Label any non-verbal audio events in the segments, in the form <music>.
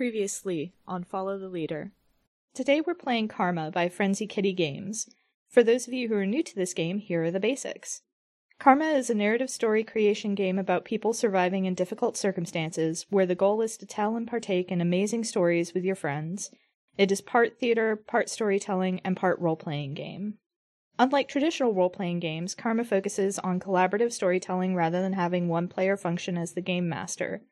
previously on Follow the Leader. Today we're playing Karma by Frenzy Kitty Games. For those of you who are new to this game, here are the basics. Karma is a narrative story creation game about people surviving in difficult circumstances, where the goal is to tell and partake in amazing stories with your friends. It is part theater, part storytelling, and part role playing game. Unlike traditional role playing games, Karma focuses on collaborative storytelling rather than having one player function as the game master.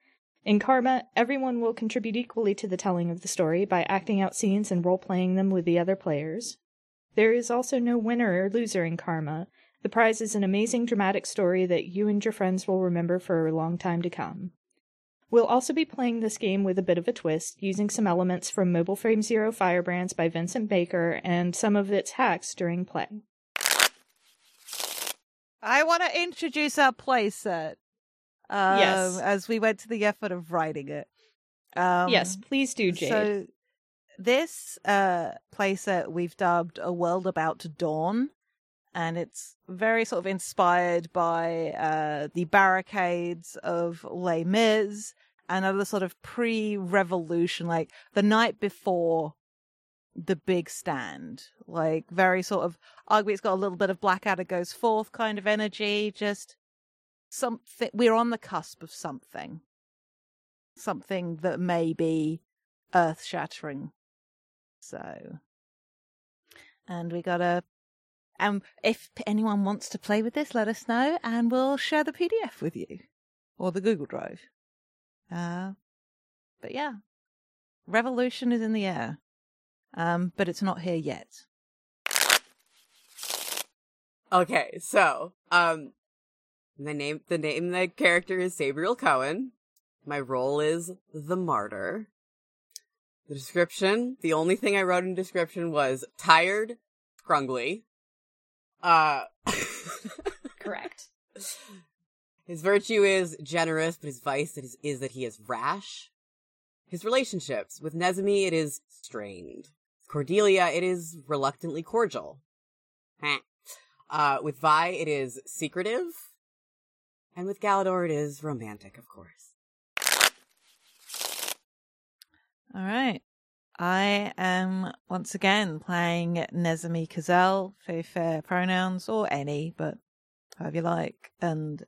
In Karma, everyone will contribute equally to the telling of the story by acting out scenes and role playing them with the other players. There is also no winner or loser in Karma. The prize is an amazing dramatic story that you and your friends will remember for a long time to come. We'll also be playing this game with a bit of a twist, using some elements from Mobile Frame Zero Firebrands by Vincent Baker and some of its hacks during play. I want to introduce our playset. Um, Yes. As we went to the effort of writing it. Um, yes, please do, Jade. So this uh playset we've dubbed A World About to Dawn. And it's very sort of inspired by uh the barricades of Les Mis and other sort of pre-revolution, like the night before the big stand. Like very sort of ugly. It's got a little bit of Blackadder goes forth kind of energy. Just something. We're on the cusp of something. Something that may be earth shattering. So, and we got a. And if anyone wants to play with this, let us know, and we'll share the PDF with you or the Google Drive. Uh, but yeah, revolution is in the air, um, but it's not here yet. Okay, so um, the name the name of the character is Sabriel Cohen. My role is the martyr. The description, the only thing I wrote in description was tired, scrungly. Uh, <laughs> Correct. his virtue is generous, but his vice is, is that he is rash. His relationships with Nezami, it is strained. Cordelia, it is reluctantly cordial. Uh, with Vi, it is secretive. And with Galador, it is romantic, of course. All right. I am once again playing Nezami Kazel for fair pronouns or any, but however you like. And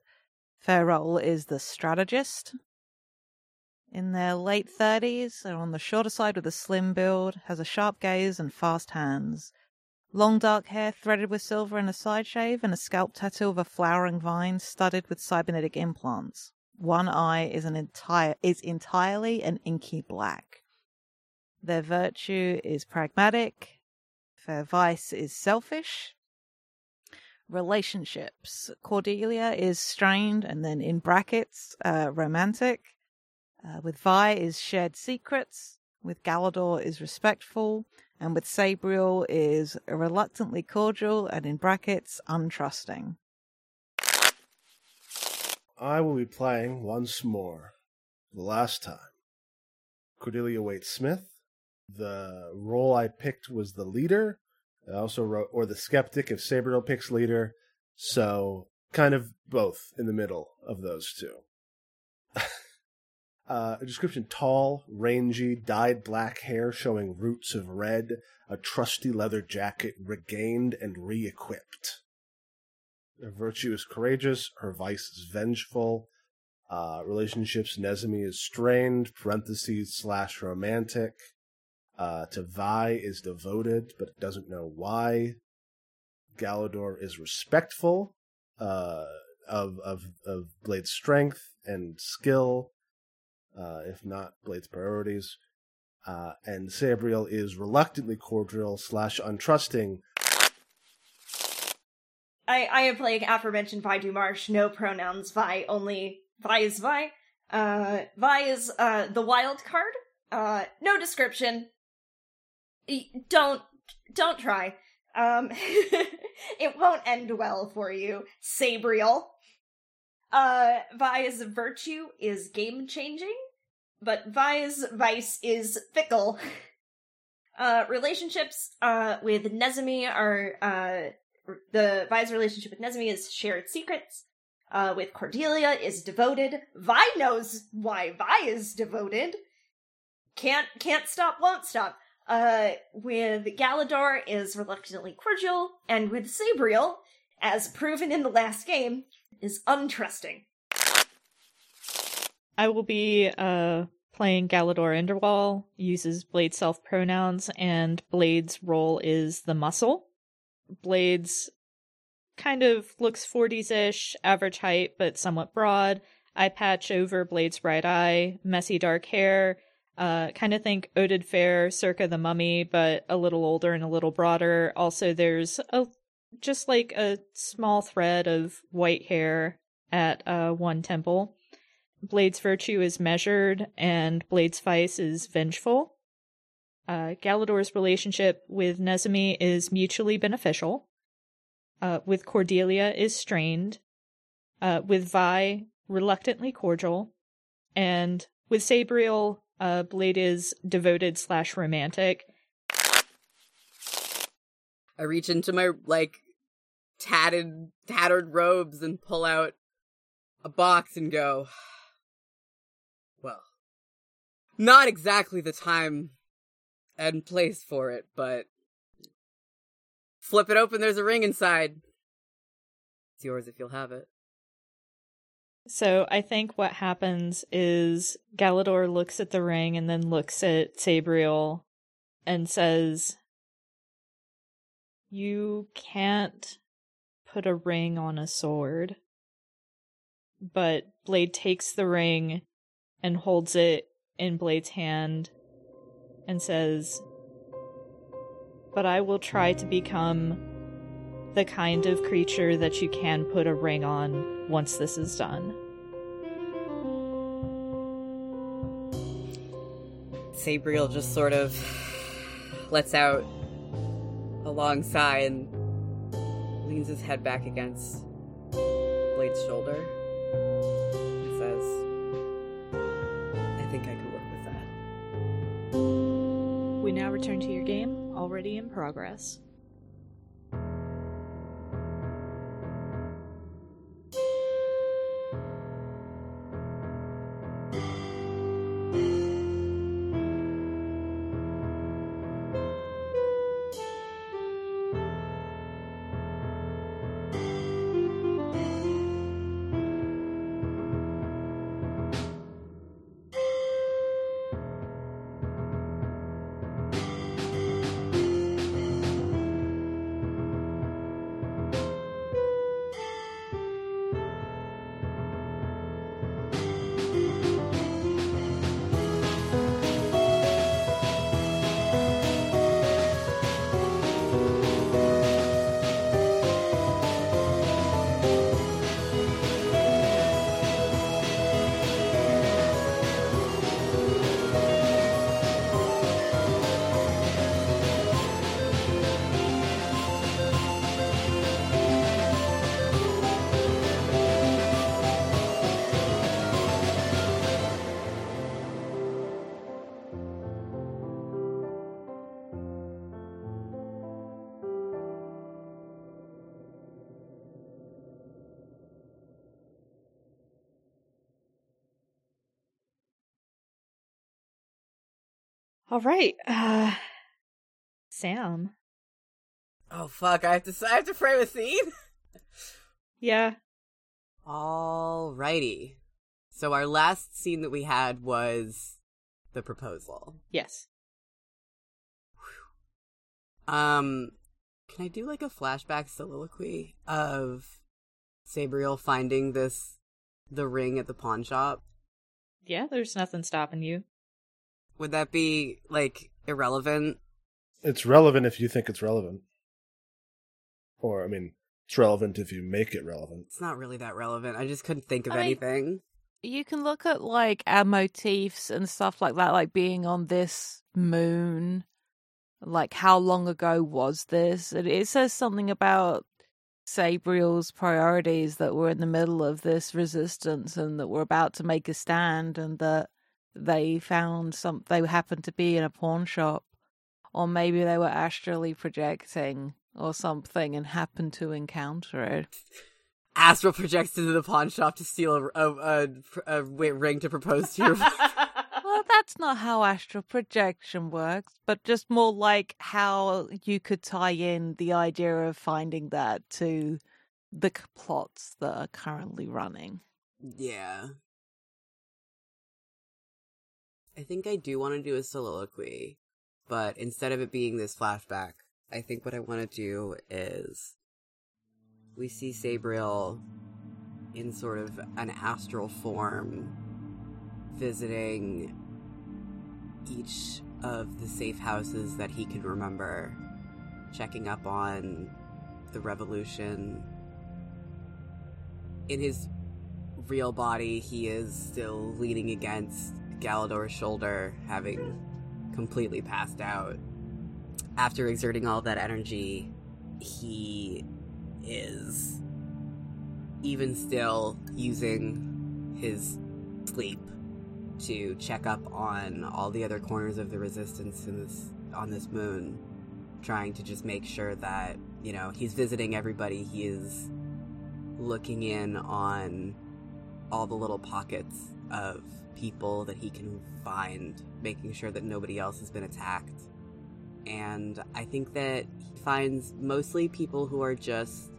fair role is the strategist. In their late 30s, they're on the shorter side with a slim build, has a sharp gaze and fast hands. Long dark hair threaded with silver and a side shave, and a scalp tattoo of a flowering vine studded with cybernetic implants. One eye is an entire is entirely an inky black. Their virtue is pragmatic. Their vice is selfish. Relationships. Cordelia is strained and then in brackets, uh, romantic. Uh, with Vi is shared secrets. With Galador is respectful. And with Sabriel is reluctantly cordial and in brackets, untrusting. I will be playing once more, the last time. Cordelia Waite Smith. The role I picked was the leader. I also wrote, or the skeptic if Sabriel picks leader. So, kind of both in the middle of those two. <laughs> uh, a description tall, rangy, dyed black hair showing roots of red, a trusty leather jacket regained and re equipped. Her virtue is courageous, her vice is vengeful. Uh, relationships, Nezumi is strained, parentheses, slash romantic. Uh, to Vi is devoted, but doesn't know why. Galador is respectful uh, of, of, of Blade's strength and skill, uh, if not Blade's priorities. Uh, and Sabriel is reluctantly cordial slash untrusting, I, I am playing aforementioned Vi Dumarsh, no pronouns, Vi, only Vi is Vi. Uh, Vi is, uh, the wild card. Uh, no description. Don't, don't try. Um, <laughs> it won't end well for you, Sabriel. Uh, Vi's virtue is game changing, but Vi's vice is fickle. <laughs> Uh, relationships, uh, with Nezami are, uh, the Vi's relationship with Nezmi is shared secrets. Uh, with Cordelia is devoted. Vi knows why Vi is devoted. can't can't stop, won't stop. Uh, with Galador is reluctantly cordial, and with Sabriel, as proven in the last game, is untrusting. I will be uh playing Galador Enderwall, uses Blade self pronouns, and Blade's role is the muscle. Blade's kind of looks 40s ish, average height, but somewhat broad. Eye patch over Blade's right eye, messy dark hair. Uh, kind of think Oded Fehr circa the mummy, but a little older and a little broader. Also, there's a just like a small thread of white hair at uh, one temple. Blade's virtue is measured, and Blade's vice is vengeful. Uh, Galador's relationship with Nezumi is mutually beneficial. Uh, with Cordelia is strained. Uh, with Vi, reluctantly cordial. And with Sabriel, uh, Blade is devoted slash romantic. I reach into my like tatted tattered robes and pull out a box and go. <sighs> Well, not exactly the time and place for it, but flip it open. There's a ring inside. It's yours if you'll have it. So I think what happens is Galador looks at the ring and then looks at Sabriel and says, You can't put a ring on a sword. But Blade takes the ring and holds it in Blade's hand and says, But I will try to become the kind of creature that you can put a ring on once this is done. Sabriel just sort of lets out a long sigh and leans his head back against Blade's shoulder and says, I think I could work with that. We now return to your game, already in progress. All right. Uh Sam. Oh fuck, I have to I have to frame a scene? <laughs> Yeah. Alrighty. So our last scene that we had was the proposal. Yes. Um can I do like a flashback soliloquy of Sabriel finding this the ring at the pawn shop? Yeah, there's nothing stopping you. Would that be like irrelevant? It's relevant if you think it's relevant. Or, I mean, it's relevant if you make it relevant. It's not really that relevant. I just couldn't think of I mean- anything. You can look at like our motifs and stuff like that, like being on this moon. Like, how long ago was this? It, it says something about Sabriel's priorities that we're in the middle of this resistance and that we're about to make a stand and that they found some, they happened to be in a pawn shop. Or maybe they were astrally projecting or something and happened to encounter it. Astral projects into the pawn shop to steal a, a, a, a ring to propose to your. Well, <laughs> <laughs> well, that's not how astral projection works, but just more like how you could tie in the idea of finding that to the plots that are currently running. Yeah. I think I do want to do a soliloquy, but instead of it being this flashback, I think what I want to do is we see Sabriel in sort of an astral form visiting each of the safe houses that he can remember, checking up on the revolution. In his real body, he is still leaning against Galador's shoulder, having completely passed out. After exerting all that energy, he is even still using his sleep to check up on all the other corners of the resistance this on this moon trying to just make sure that you know he's visiting everybody he is looking in on all the little pockets of people that he can find making sure that nobody else has been attacked. And i think that he finds mostly people who are just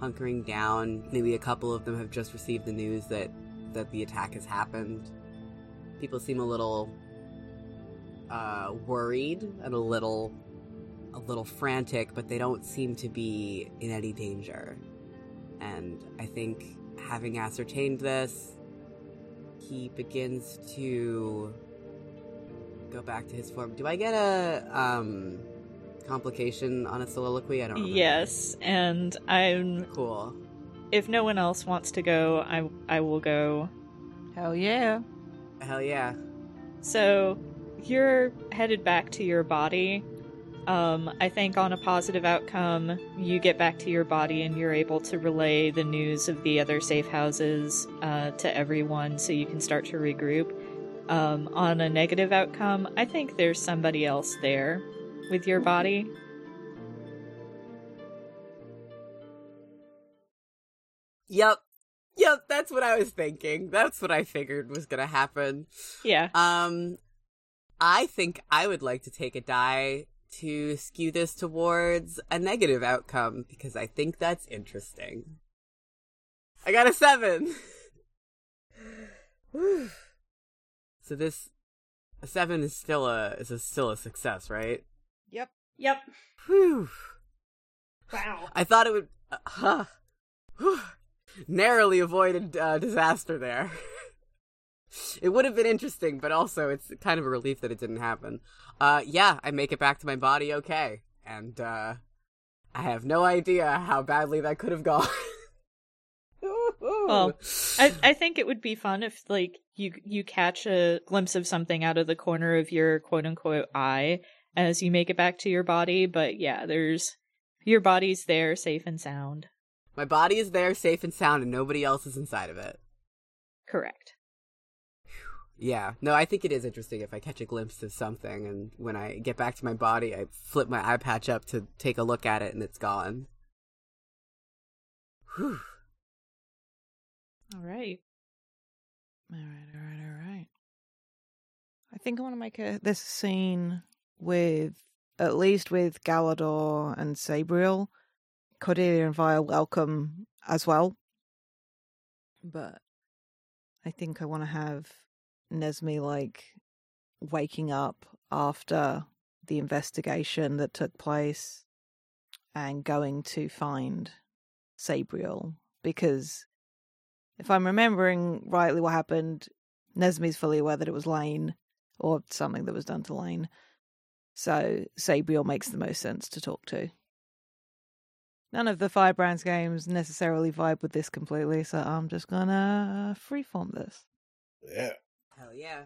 hunkering down. Maybe a couple of them have just received the news that that the attack has happened. People seem a little uh, worried and a little a little frantic, but they don't seem to be in any danger. And I think having ascertained this, he begins to go back to his form. Do I get a um complication on a soliloquy? I don't remember. Yes, and I'm. Cool. If no one else wants to go, I I will go. Hell yeah. Hell yeah. So you're headed back to your body. Um, I think on a positive outcome, you get back to your body and you're able to relay the news of the other safe houses uh, to everyone so you can start to regroup. Um, on a negative outcome, I think there's somebody else there with your body. Yep. Yep, that's what I was thinking. That's what I figured was gonna happen. Yeah. Um, I think I would like to take a die to skew this towards a negative outcome because I think that's interesting. I got a seven. <laughs> So this a seven is still a is a, still a success, right? Yep. Yep. Whew. Wow. I thought it would uh, huh. Whew. narrowly avoided uh, disaster there. <laughs> it would have been interesting, but also it's kind of a relief that it didn't happen. Uh, yeah, I make it back to my body okay, and uh, I have no idea how badly that could have gone. Well, <laughs> I, I think it would be fun if like you you catch a glimpse of something out of the corner of your quote unquote eye as you make it back to your body, but yeah, there's your body's there safe and sound. my body is there, safe and sound, and nobody else is inside of it. Correct. Yeah, no, I think it is interesting if I catch a glimpse of something, and when I get back to my body, I flip my eye patch up to take a look at it, and it's gone. Whew. All right. All right, all right, all right. I think I want to make a, this scene with, at least with Galador and Sabriel. Cordelia and Vi welcome as well. But I think I want to have Nesme, like, waking up after the investigation that took place and going to find Sabriel. Because if I'm remembering rightly what happened, Nesme's fully aware that it was Lane or something that was done to Lane. So Sabriel makes the most sense to talk to. None of the Firebrands games necessarily vibe with this completely, so I'm just gonna freeform this. Yeah. Hell yeah.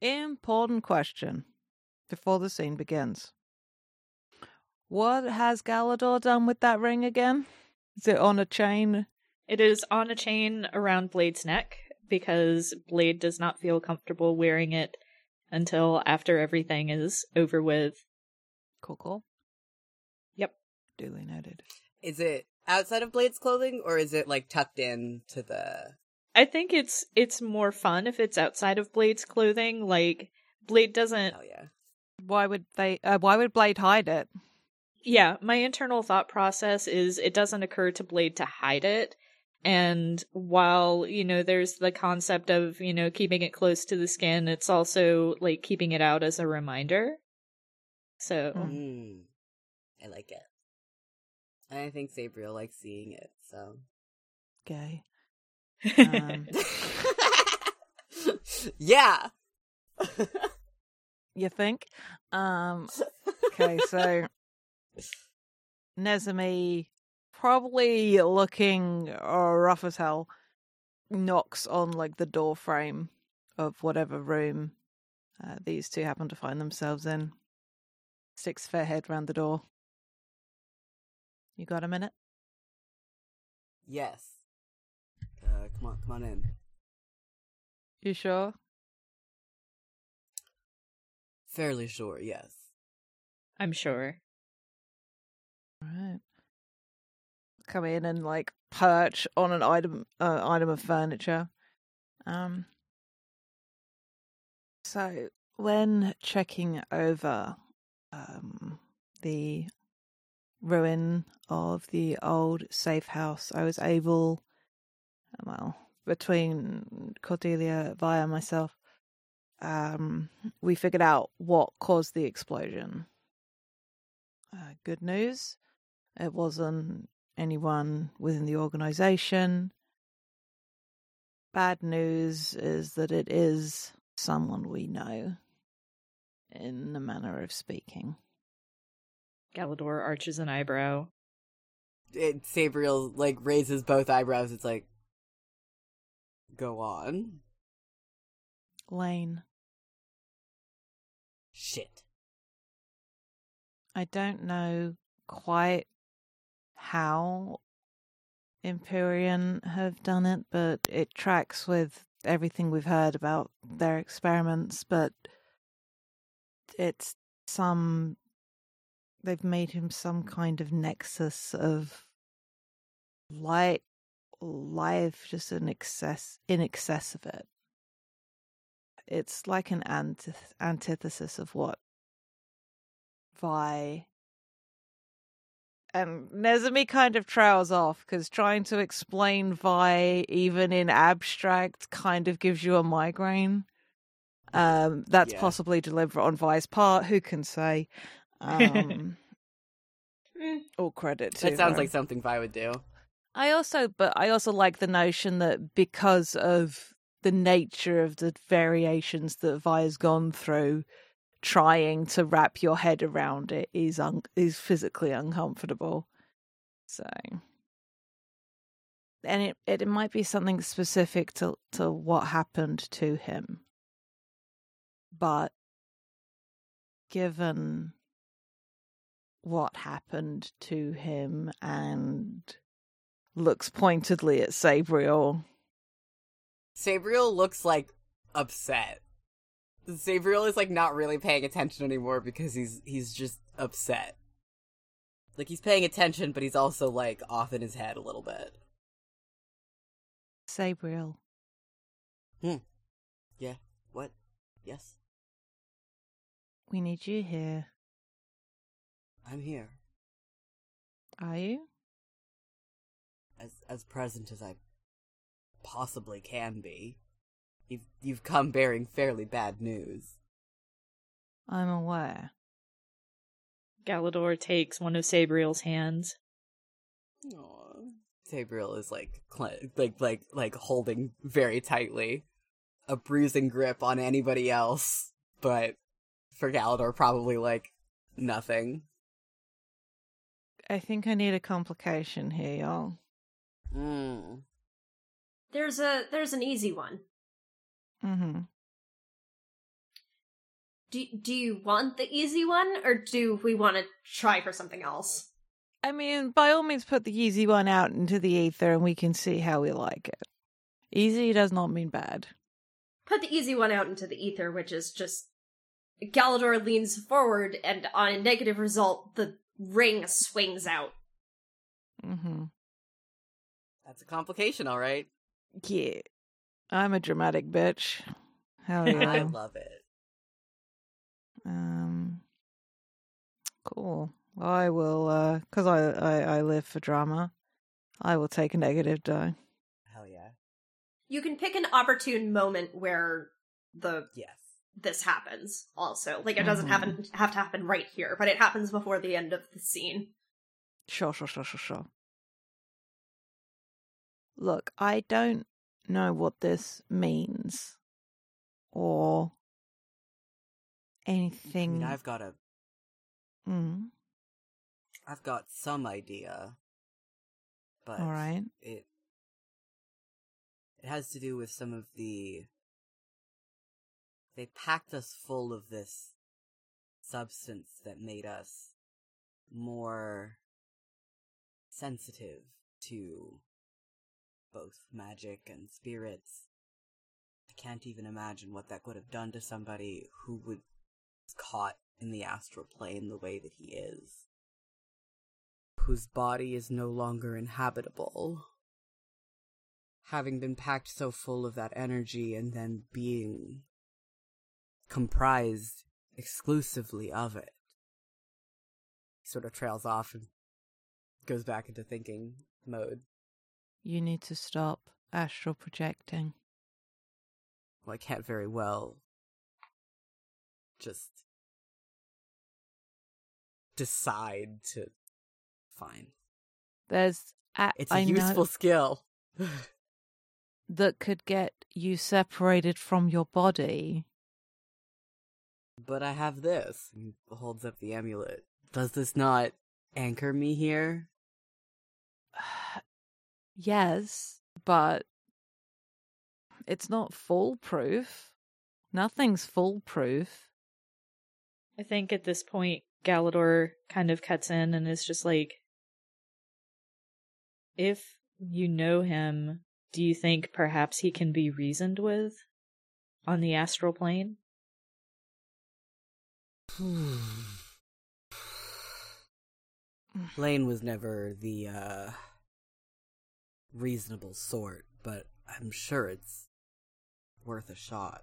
Important question before the scene begins. What has Galador done with that ring again? Is it on a chain? It is on a chain around Blade's neck because Blade does not feel comfortable wearing it until after everything is over with. Cool, cool. Yep. Duly noted. Is it outside of Blade's clothing, or is it like tucked in to the I think it's it's more fun if it's outside of Blade's clothing. Like Blade doesn't. Hell yeah. Why would they? Uh, why would Blade hide it? Yeah, my internal thought process is it doesn't occur to Blade to hide it. And while, you know, there's the concept of, you know, keeping it close to the skin, it's also like keeping it out as a reminder. So, Mm. I like it. And I think Sabriel likes seeing it, so. Gay. Um, <laughs> yeah. you think? Um. Okay, <laughs> so Nezumi, probably looking uh, rough as hell, knocks on like the door frame of whatever room uh, these two happen to find themselves in. Sticks fair head round the door. You got a minute? yes. Come on, come on in. You sure? Fairly sure, yes. I'm sure. Right. Come in and like perch on an item uh, item of furniture. Um so when checking over um the ruin of the old safe house, I was able well, between Cordelia via myself, um we figured out what caused the explosion. Uh, good news. It wasn't anyone within the organization. Bad news is that it is someone we know, in the manner of speaking. Galador arches an eyebrow. It, Sabriel, like, raises both eyebrows. It's like, go on. Lane, Shit. I don't know quite how Empyrean have done it, but it tracks with everything we've heard about their experiments, but it's some they've made him some kind of nexus of light life just in excess in excess of it. It's like an antith- antithesis of what Vi and Nezumi kind of trails off because trying to explain Vi even in abstract kind of gives you a migraine. Um, that's Yeah. possibly deliberate on Vi's part. Who can say? <laughs> Um, Mm. all credit to That sounds her. like something Vi would do. I also, but I also like the notion that because of the nature of the variations that Vi has gone through, trying to wrap your head around it is un- is physically uncomfortable. So, and it, it it might be something specific to to what happened to him, but given what happened to him and looks pointedly at Sabriel. Sabriel looks like upset. Sabriel is like not really paying attention anymore because he's he's just upset. Like he's paying attention, but he's also like off in his head a little bit. Sabriel, Hmm. Yeah. What? Yes. we need you here. I'm here. Are you? As as present as I possibly can be. You've you've come bearing fairly bad news. I'm aware. Galador takes one of Sabriel's hands. Aww. Sabriel is like cl- like like like holding very tightly, a bruising grip on anybody else, but for Galador probably like nothing. I think I need a complication here, y'all. Mm. There's a there's an easy one. Mm-hmm. Do do you want the easy one, or do we want to try for something else? I mean, by all means, put the easy one out into the ether and we can see how we like it. Easy does not mean bad. Put the easy one out into the ether, which is just Galador leans forward, and on a negative result, the ring swings out. Mm-hmm. That's a complication, all right. Yeah. I'm a dramatic bitch. Hell <laughs> yeah. I love it. um, cool. I will, uh, because I, I, I live for drama. I will take a negative die. Hell yeah. You can pick an opportune moment where the Yes. this happens. Also, like it doesn't Mhm. happen have to happen right here, but it happens before the end of the scene. Sure, sure, sure, sure, sure. Look, I don't know what this means or I anything. mean, I've got a, Mm, I've got some idea, but all right. it, it has to do with some of the. They packed us full of this substance that made us more sensitive to both magic and spirits. I can't even imagine what that would have done to somebody who was caught in the astral plane the way that he is. Whose body is no longer inhabitable. Having been packed so full of that energy and then being comprised exclusively of it. He sort of trails off and goes back into thinking mode. You need to stop astral projecting. Well, I can't very well just decide to. Fine. There's a- It's a I useful skill. <sighs> that could get you separated from your body. but I have this. He holds up the amulet. Does this not anchor me here? <sighs> yes, but it's not foolproof. Nothing's foolproof. I think at this point, Galador kind of cuts in and is just like, if you know him, do you think perhaps he can be reasoned with on the astral plane? <sighs> Lane was never the uh reasonable sort, but I'm sure it's worth a shot.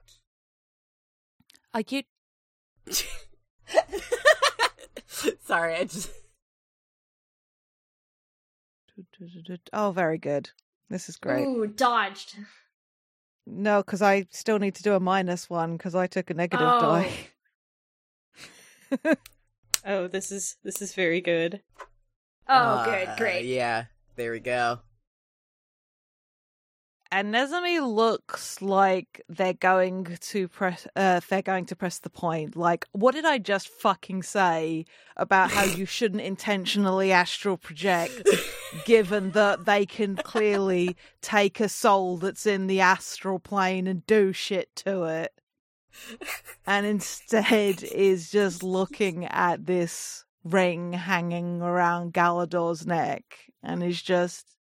Are <laughs> you Sorry, I just <laughs> Oh, very good. This is great. Ooh, dodged. No, because I still need to do a minus one because I took a negative Oh. die. <laughs> Oh, this is this is very good. Oh, Uh, good, great. Yeah, there we go. And Nezumi looks like they're going to press. Uh, they're going to press the point. Like, what did I just fucking say about how you <laughs> shouldn't intentionally astral project, given that they can clearly take a soul that's in the astral plane and do shit to it, and instead is just looking at this ring hanging around Galador's neck, and is just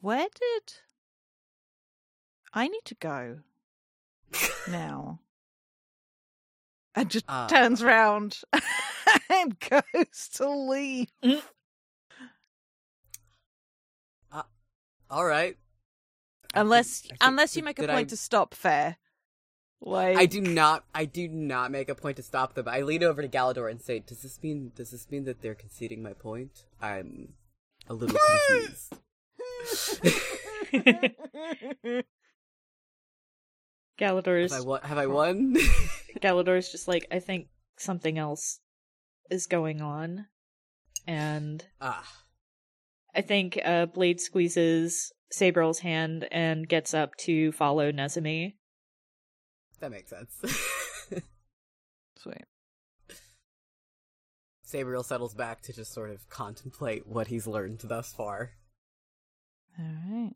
Where did I need to go now? And just <laughs> Uh. turns round <laughs> and goes to leave. All right. Unless I think- unless you make a point I- to stop fair. Like I do not. I do not make a point to stop them. I lean over to Galador and say, "Does this mean? Does this mean that they're conceding my point? I'm a little confused." Galador's have I won? Have I won? <laughs> Galador's just like, I think something else is going on. And ah, I think uh, Blade squeezes Sabriel's hand and gets up to follow Nezumi. that makes sense. <laughs> Sweet. Sabriel settles back to just sort of contemplate what he's learned thus far. All right.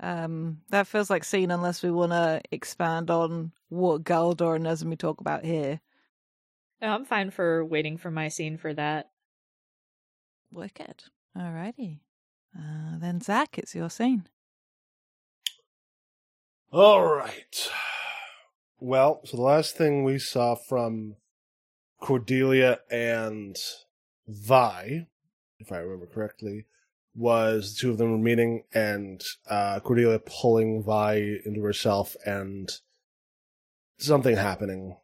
Um, that feels like scene unless we want to expand on what Galador and Nezumi talk about here. Oh, I'm fine for waiting for my scene for that. Wicked. Alrighty. Uh, then Zach, it's your scene. All right. Well, so the last thing we saw from Cordelia and Vi, if I remember correctly, was the two of them were meeting and uh, Cordelia pulling Vi into herself and something happening.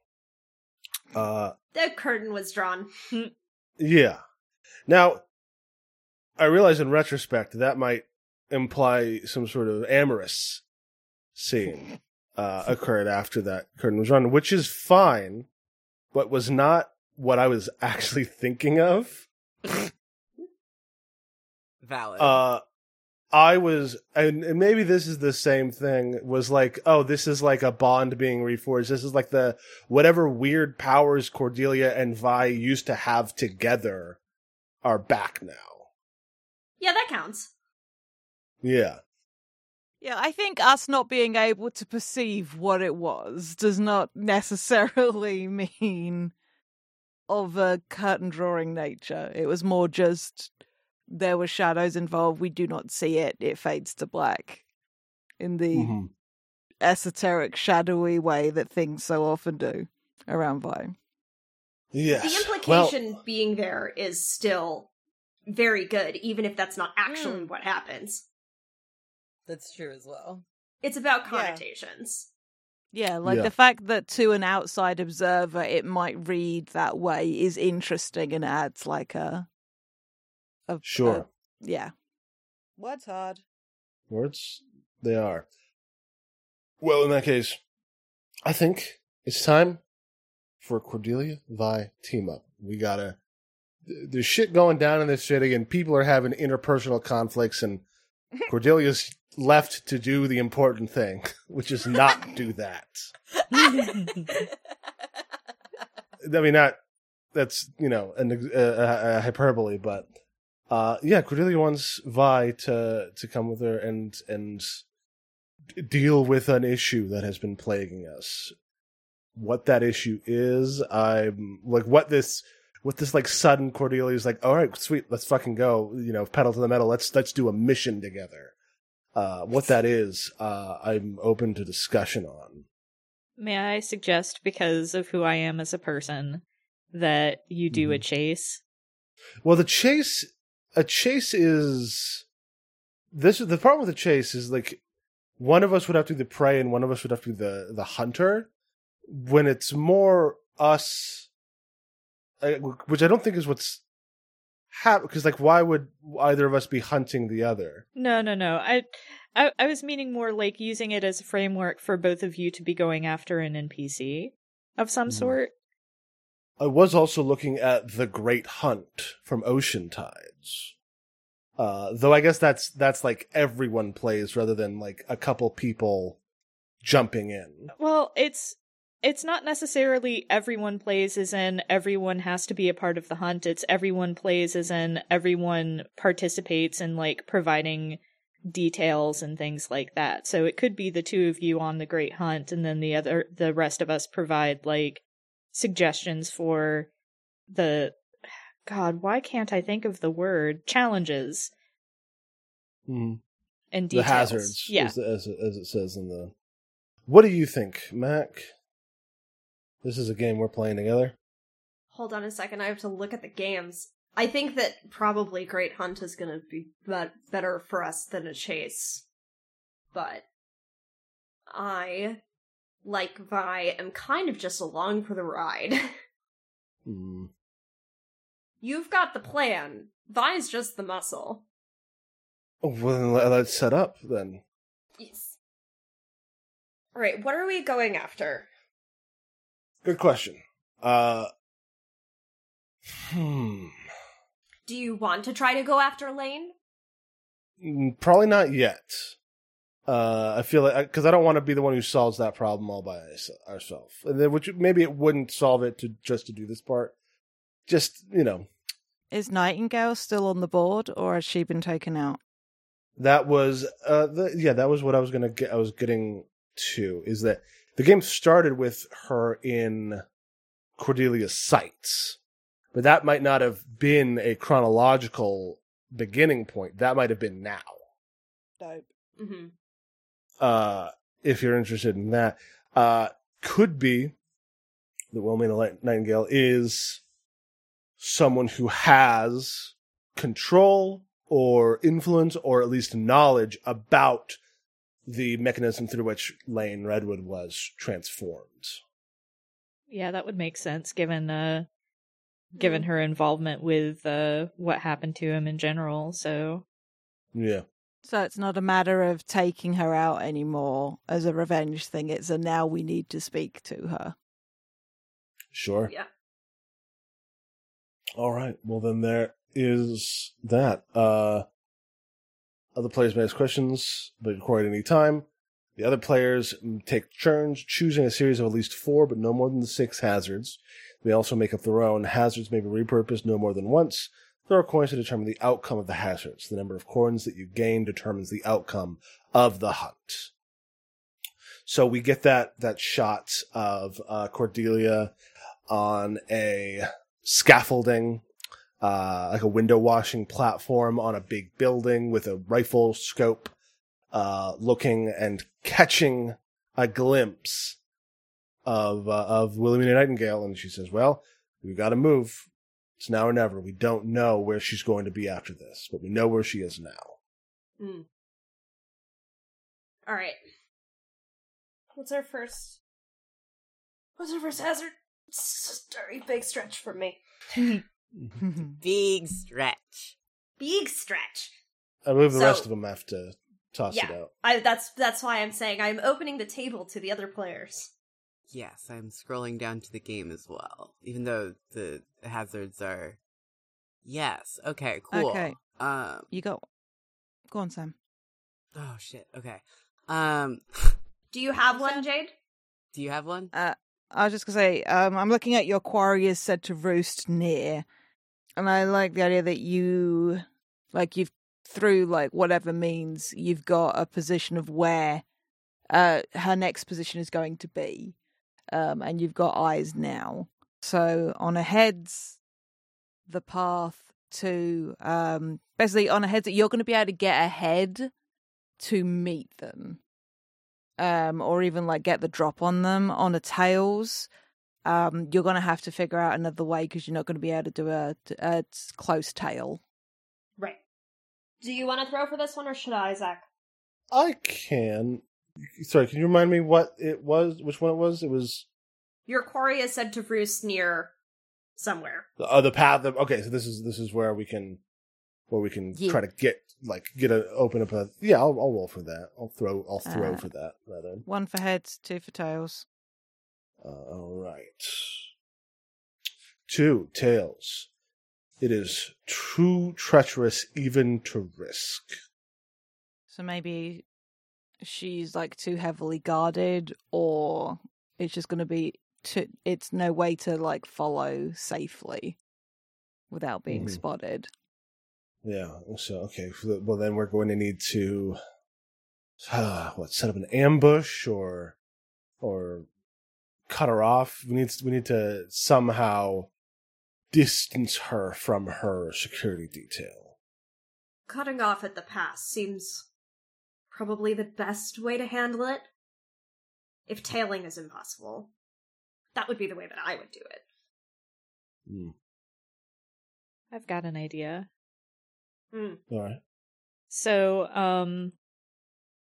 Uh, The curtain was drawn. <laughs> yeah. Now, I realize in retrospect that might imply some sort of amorous scene uh, occurred after that curtain was drawn, which is fine, but was not what I was <laughs> actually thinking of. <laughs> Valid. Uh, I was, and, and maybe this is the same thing. Was like, oh, this is like a bond being reforged. This is like the whatever weird powers Cordelia and Vi used to have together are back now. Yeah, that counts. Yeah, Yeah, I think us not being able to perceive what it was does not <laughs> necessarily mean of a curtain drawing nature. It was more just there were shadows involved. We do not see it. It fades to black in the Mhm. esoteric, shadowy way that things so often do around Vi. yes. The Well, implication being there is still very good, even if that's not actually Mm. what happens. That's true as well. It's about Yeah. connotations. Yeah, like Yeah. the fact that to an outside observer it might read that way is interesting and adds like a, a sure. yeah. What's hard? Words, they are. Well, in that case, I think it's time for Cordelia Vi team up. We gotta. There's shit going down in this city, and people are having interpersonal conflicts, and Cordelia's left to do the important thing, <laughs> which is not do that. <laughs> I mean, not that's you know an, a, a hyperbole, but uh, yeah, Cordelia wants Vi to to come with her and and deal with an issue that has been plaguing us. What that issue is, I'm like what this what this like sudden Cordelia is like. All right, sweet, let's fucking go. You know, pedal to the metal. Let's let's do a mission together. Uh, what that is, uh, I'm open to discussion on. May I suggest, because of who I am as a person, that you do a chase? Well, the chase, a chase is this. is The problem with the chase is like one of us would have to be the prey and one of us would have to be the the hunter. When it's more us, which I don't think is what's happening. Because like, why would either of us be hunting the other? No, no, no. I, I, I was meaning more like using it as a framework for both of you to be going after an NPC of some Mhm. sort. I was also looking at the Great Hunt from Ocean Tides. Uh, though I guess that's that's like everyone plays rather than like a couple people jumping in. Well, it's it's not necessarily everyone plays as in everyone has to be a part of the hunt. It's everyone plays as in everyone participates in like providing details and things like that. So it could be the two of you on the great hunt and then the other the rest of us provide like suggestions for the God, why can't I think of the word challenges Mm. and The hazards, Yeah. as, as as it says in the. What do you think, Mac? This is a game we're playing together. Hold on a second, I have to look at the games. I think that probably Great Hunt is going to be better for us than a chase. But I, like Vi, am kind of just along for the ride. <laughs> Mm. You've got the plan. Vi's just the muscle. Oh, well, then let- let's set up then. Yes. Alright, what are we going after? Good question. Uh. Hmm. Do you want to try to go after Lane? Mm, Probably not yet. Uh, I feel like because I don't want to be the one who solves that problem all by ourselves, and then which maybe it wouldn't solve it to just to do this part. Just you know, Is Nightingale still on the board or has she been taken out? that was uh, the yeah, that was what I was gonna get. I was getting to is that the game started with her in Cordelia's sights, but that might not have been a chronological beginning point. That might have been now. Dope. Mm-hmm. Uh, if you're interested in that, uh, could be that Wilhelmina Light- Nightingale is someone who has control or influence or at least knowledge about the mechanism through which Lane Redwood was transformed. Yeah, that would make sense given uh given her involvement with uh what happened to him in general. So Yeah. So it's not a matter of taking her out anymore as a revenge thing. It's a now we need to speak to her. Sure. Yeah. All right. Well, then there is that. Uh, other players may ask questions, but record at any time. The other players take turns choosing a series of at least four, but no more than six hazards. They also make up their own. Hazards may be repurposed no more than once. There are coins to determine the outcome of the hazards. The number of coins that you gain determines the outcome of the hunt. So we get that that shot of uh, Cordelia on a scaffolding, uh, like a window washing platform on a big building with a rifle scope, uh, looking and catching a glimpse of uh, of Wilhelmina Nightingale, and she says, "Well, we've got to move. It's now or never. We don't know where she's going to be after this, but we know where she is now." Hmm. All right. What's our first? What's our first hazard? It's a very big stretch for me. <laughs> Big stretch. Big stretch. I believe the So- rest of them have to toss it out. I that's that's why I'm saying I'm opening the table to the other players. Yes, I'm scrolling down to the game as well. Even though the hazards are. Yes. Okay. Cool. Okay. Um. you go. Go on, Sam. Oh shit. Okay. Um. Do you have one, Jade? Do you have one? Uh, I was just gonna say, um, I'm looking at your quarry is said to roost near, and I like the idea that you, like, you've through like whatever means, you've got a position of where, uh, her next position is going to be, um, and you've got eyes now. So on a heads, the path to, um, basically on a heads, you're going to be able to get ahead to meet them um, or even like get the drop on them on a tails, um, you're gonna have to figure out another way because you're not gonna be able to do a, a close tail. Right. Do you want to throw for this one, or should I, Zach? I can. Sorry, can you remind me what it was? Which one it was? It was Your quarry is said to roost near somewhere. the uh, the path. Of, okay, so this is this is where we can where we can Yeah. try to get like get a open up a yeah. I'll, I'll roll for that. I'll throw I'll throw Uh, for that rather. One for heads, two for tails. Uh, all right. Two tails. It is too treacherous even to risk. So maybe she's like too heavily guarded, or it's just gonna be too. It's no way to like follow safely without being Mhm. spotted. Yeah. So okay. Well, then we're going to need to uh, <sighs> what set up an ambush or or cut her off. We need we need to somehow distance her from her security detail. Cutting off at the pass seems probably the best way to handle it. If tailing is impossible, that would be the way that I would do it. Hmm. I've got an idea. Hmm. All right. So, um,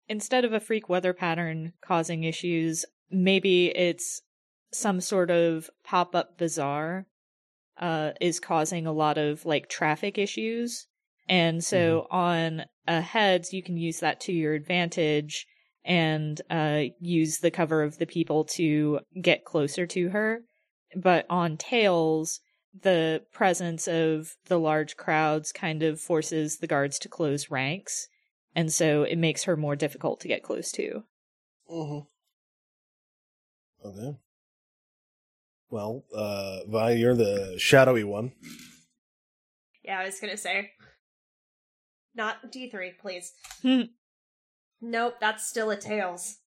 instead of a freak weather pattern causing issues, maybe it's some sort of pop up bazaar uh, is causing a lot of like traffic issues. And so on uh, heads, you can use that to your advantage and uh, use the cover of the people to get closer to her. But on tails, the presence of the large crowds kind of forces the guards to close ranks. And so it makes her more difficult to get close to. Mm-hmm. Okay. Well, uh, Vi, you're the shadowy one. Yeah, I was gonna say. Not D3, please. Hmm. nope, that's still a tails.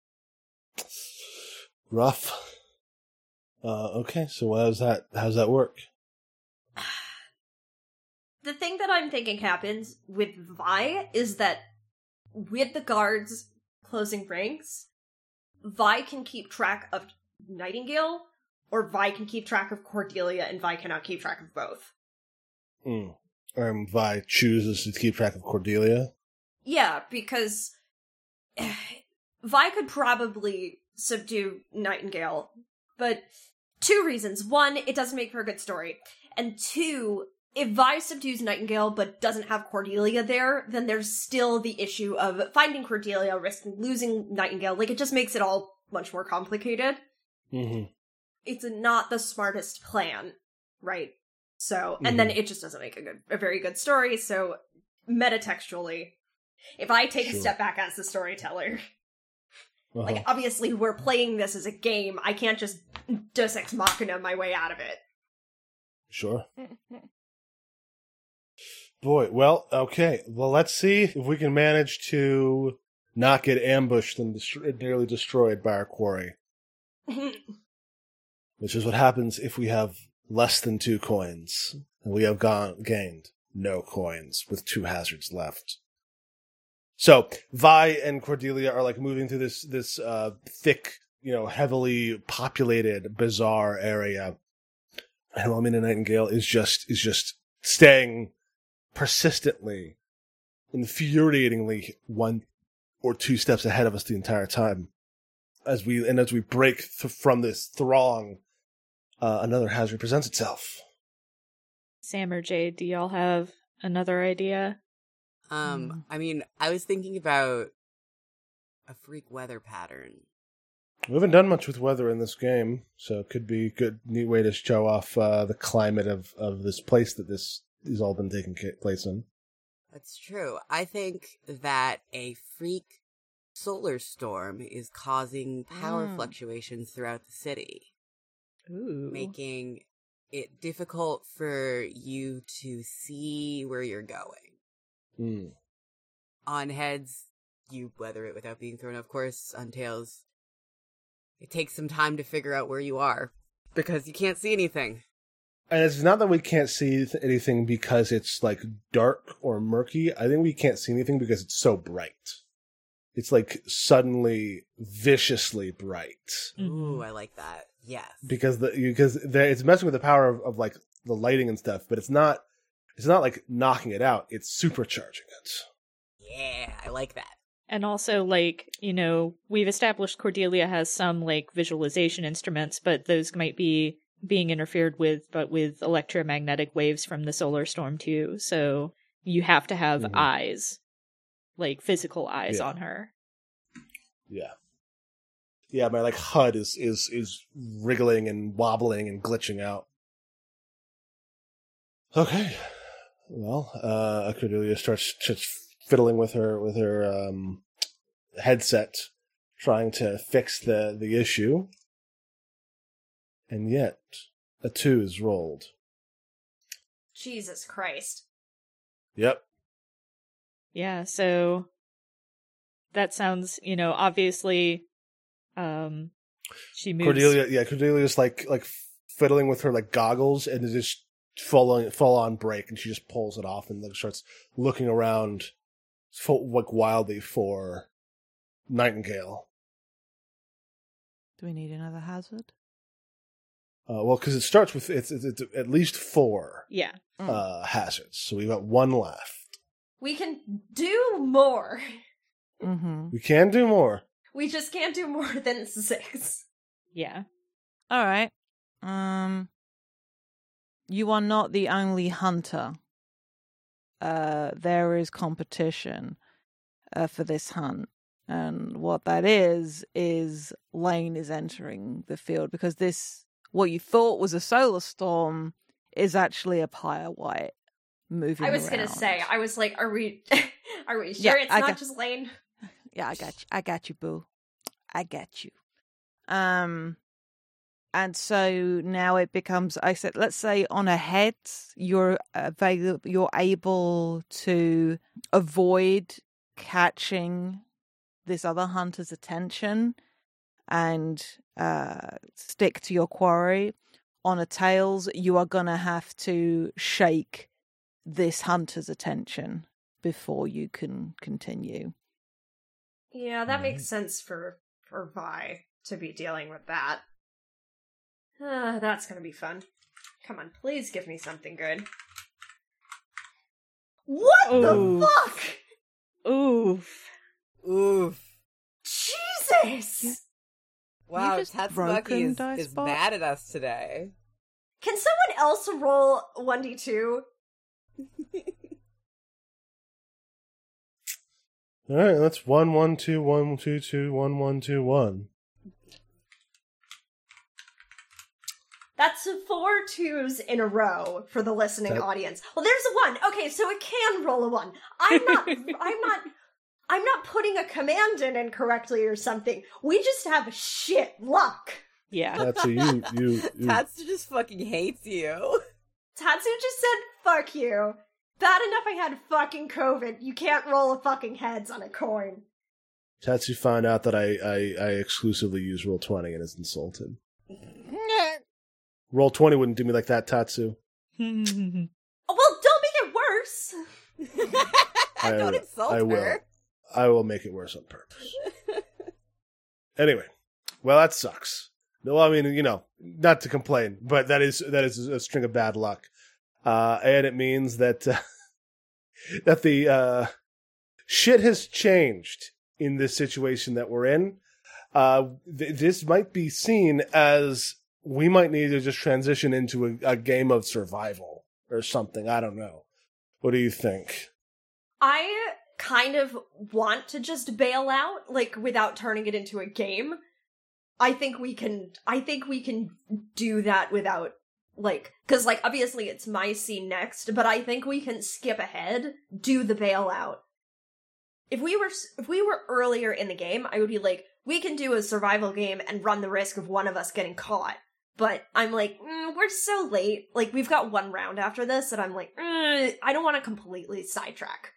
Rough. Uh, okay, so how's that? How's that work? <sighs> The thing that I'm thinking happens with Vi is that with the guards closing ranks, Vi can keep track of Nightingale, or Vi can keep track of Cordelia, and Vi cannot keep track of both. Mm. Um, Vi chooses to keep track of Cordelia. Yeah, because <sighs> Vi could probably subdue Nightingale, but two reasons. One, it doesn't make for a good story. And two, if Vi subdues Nightingale but doesn't have Cordelia there, then there's still the issue of finding Cordelia, risking losing Nightingale. Like, it just makes it all much more complicated. Mm-hmm. It's not the smartest plan, right? So, and then Mhm. it just doesn't make a good, a very good story. So, metatextually, if I take a step back as the storyteller, <laughs> Uh-huh. like obviously we're playing this as a game, I can't just Deus Ex Machina my way out of it. Sure. <laughs> Boy, well, okay. Well, let's see if we can manage to not get ambushed and dest- nearly destroyed by our quarry. <laughs> Which is what happens if we have less than two coins, and we have gone gained no coins with two hazards left. So Vi and Cordelia are like moving through this this uh, thick, you know, heavily populated, bazaar area, and Romina Nightingale is just is just staying persistently, infuriatingly one or two steps ahead of us the entire time. As we and as we break th- from this throng, uh, another hazard presents itself. Sam or Jade, do y'all have another idea? Um, Mm. I mean, I was thinking about a freak weather pattern. We haven't done much with weather in this game, so it could be a good, neat way to show off uh, the climate of, of this place that this has all been taking place in. That's true. I think that a freak solar storm is causing power Mm. fluctuations throughout the city, Ooh. making it difficult for you to see where you're going. Hmm. On heads, you weather it without being thrown, of course. On tails, it takes some time to figure out where you are because you can't see anything. And it's not that we can't see th- anything because it's like dark or murky. I think we can't see anything because it's so bright. It's like suddenly viciously bright. Ooh, I like that. Yes. because the because the, it's messing with the power of, of like the lighting and stuff, but it's not it's not like knocking it out. It's supercharging it. yeah, I like that. And also, like, you know, we've established Cordelia has some, like, visualization instruments, but those might be being interfered with, but with electromagnetic waves from the solar storm, too. So you have to have Mhm. eyes, like, physical eyes Yeah. on her. Yeah. Yeah, my like HUD is is is wriggling and wobbling and glitching out. Okay. Well, uh Cordelia starts just fiddling with her with her um headset trying to fix the the issue. And yet a 2 is rolled. Jesus Christ. Yep. Yeah, so that sounds, you know, obviously, um, she moves. Cordelia yeah, Cordelia's like like fiddling with her like goggles and is just full on full on break and she just pulls it off and like starts looking around full, like wildly for Nightingale. Do we need another hazard? Uh, well, because it starts with it's, it's, it's at least four Yeah. Mm. uh, hazards, so we've got one left. We can do more. Mm-hmm. We can do more. We just can't do more <laughs> than six. Yeah. All right. Um, you are not the only hunter. Uh, there is competition uh, for this hunt, and what that is is Lane is entering the field because this what you thought was a solar storm is actually a Pyreway moving. I was gonna say, I was like, are we <laughs> are we sure Yeah, it's I not just Lane? Yeah, I got you. I got you, boo. I got you. Um, and so now it becomes. I said, let's say on a head, you're available. You're able to avoid catching this other hunter's attention and uh, stick to your quarry. On a tails, you are gonna have to shake this hunter's attention before you can continue. Yeah, that Mhm. makes sense for for Vi to be dealing with that. Uh, that's gonna be fun. Come on, please give me something good. What Oof. the fuck? Oof. Oof. Jesus! Wow, just Tatsumaki broken is, Dice is Bot? mad at us today. Can someone else roll 1d2? <laughs> All right, that's one one two one two two one one two one. That's four twos in a row for the listening That- audience. Well, there's a one. Okay, so it can roll a one. I'm not. <laughs> I'm not. I'm not putting a command in incorrectly or something. We just have shit luck. Yeah. That's a you you. <laughs> you Tatsu just fucking hates you. Tatsu just said, fuck you. Bad enough I had fucking COVID. You can't roll a fucking heads on a coin. Tatsu found out that I, I, I exclusively use roll twenty and is insulted. Roll twenty wouldn't do me like that, Tatsu. Oh, <laughs> well, don't make it worse. <laughs> I- Don't insult I will. her. I will make it worse on purpose. <laughs> anyway, well, that sucks. No, I mean, you know, not to complain, but that is that is a string of bad luck, uh, and it means that uh, <laughs> that the uh, shit has changed in this situation that we're in. Uh, th- this might be seen as we might need to just transition into a, a game of survival or something. I don't know. What do you think? I kind of want to just bail out, like, without turning it into a game. I think we can, I think we can do that without, like, cause, like, obviously it's my scene next, but I think we can skip ahead, do the bailout. If we were, if we were earlier in the game, I would be like, we can do a survival game and run the risk of one of us getting caught. But I'm like, mm, we're so late. Like, we've got one round after this, and I'm like, mm, I don't want to completely sidetrack.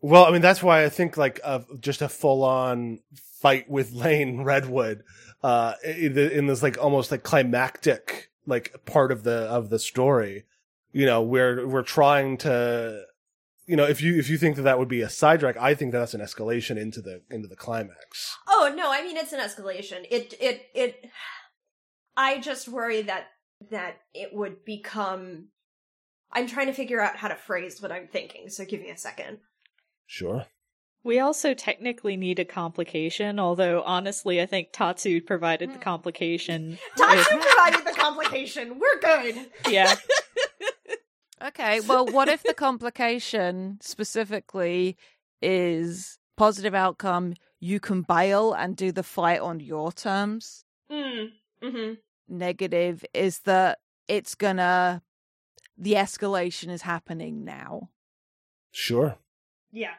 Well, I mean, that's why I think like uh, just a full on fight with Lane Redwood, uh, in this like almost like climactic like part of the of the story. You know, we're we're trying to, you know, if you if you think that that would be a sidetrack, I think that's an escalation into the into the climax. Oh no, I mean it's an escalation. It it it I just worry that that it would become I'm trying to figure out how to phrase what I'm thinking, so give me a second. Sure. We also technically need a complication, although honestly, I think Tatsu provided Hmm. the complication. <laughs> Tatsu provided the complication. We're good. yeah. <laughs> Okay, well, what if the complication specifically is positive outcome? You can bail and do the fight on your terms. Mm. Mm-hmm. Negative is that it's gonna, the escalation is happening now. Sure. Yeah.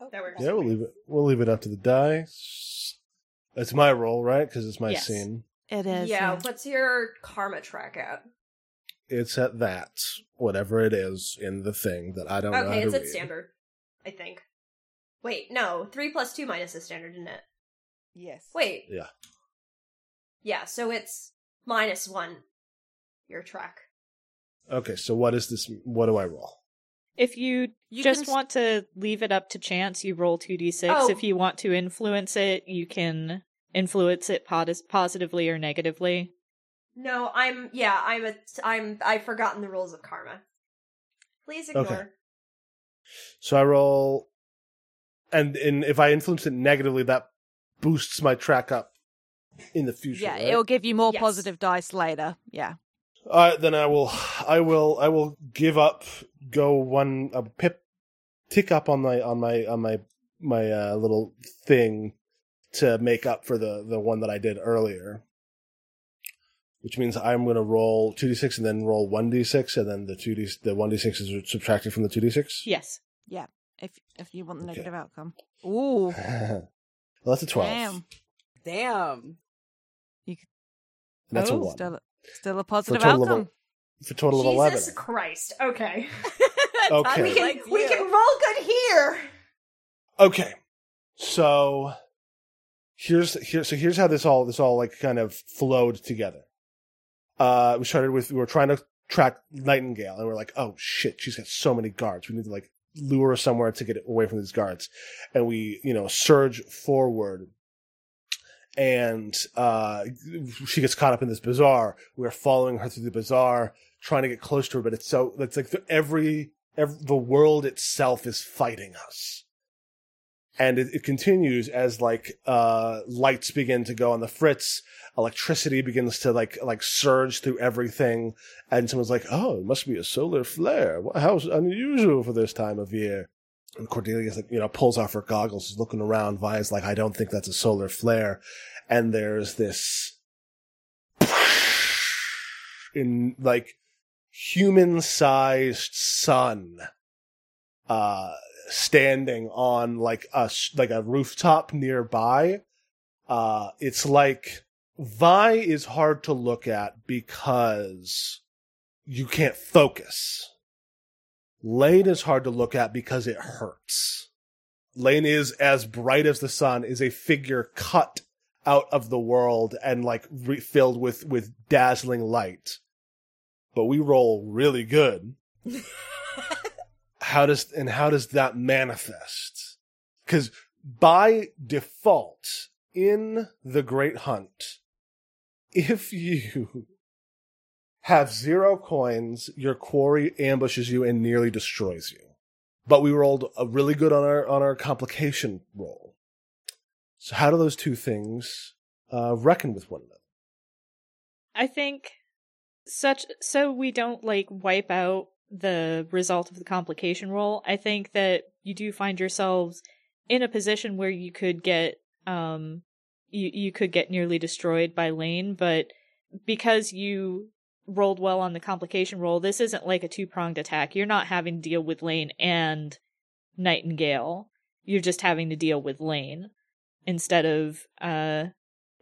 Oh, that works. Yeah, we'll leave it. We'll leave it up to the dice. It's my role, right? Because it's my Yes. scene. It is. yeah, what's your karma track at? It's at that whatever it is in the thing that I don't know. Okay, how it's to at read. standard. I think. Wait, no. Three plus two minus is standard, isn't it? Yes. Wait. Yeah. Yeah, so it's minus one. Your track. Okay, so what is this? What do I roll? If you, You just can want to leave it up to chance, you roll 2d6. Oh. If you want to influence it, you can influence it pos- positively or negatively. No, I'm yeah, I'm a I'm I've forgotten the rules of karma. Please ignore. Okay. So I roll, and and if I influence it negatively, that boosts my track up in the future. Yeah, right? it'll give you more Yes. positive dice later. Yeah. All right, then I will, I will, I will give up. Go one a pip, tick up on my on my on my my uh, little thing to make up for the the one that I did earlier. Which means I'm going to roll two d six and then roll one d six, and then the two d the one d six is subtracted from the two d six. Yes. Yeah. If if you want the Okay. negative outcome. Ooh. <laughs> well, that's a twelve. Damn. Damn. You. And that's a Oh. one Still still a positive total of outcome. for a total of eleven. Jesus Christ. Okay. <laughs> Okay. We can Likes we can roll good here. Okay. So here's here so here's how this all this all like kind of flowed together. Uh we started with we were trying to track Nightingale and we're like, oh shit, she's got so many guards. We need to like lure her somewhere to get away from these guards. And we, you know, surge forward and uh she gets caught up in this bazaar. We're following her through the bazaar, trying to get close to her, but it's so it's like every ev- the world itself is fighting us. And it, it continues as like uh lights begin to go on the fritz, electricity begins to like like surge through everything, and someone's like, "Oh, it must be a solar flare. How unusual for this time of year." And Cordelia's like, you know, pulls off her goggles, is looking around. Vi's like, "I don't think that's a solar flare." And there's this <laughs> in like human-sized sun uh standing on like a like a rooftop nearby uh it's like vi is hard to look at because you can't focus lane is hard to look at because it hurts. Lane is as bright as the sun is a figure cut out of the world and like re- filled with with dazzling light. But we roll really good. <laughs> How does and how does that manifest? Because by default in the great hunt if you have zero coins your quarry ambushes you and nearly destroys you but we rolled a really good on our on our complication roll so how do those two things uh, reckon with one another I think such so we don't like wipe out the result of the complication roll. I think that you do find yourselves in a position where you could get um you you could get nearly destroyed by Lane, but because you rolled well on the complication roll, this isn't like a two-pronged attack. You're not having to deal with Lane and Nightingale. You're just having to deal with Lane instead of uh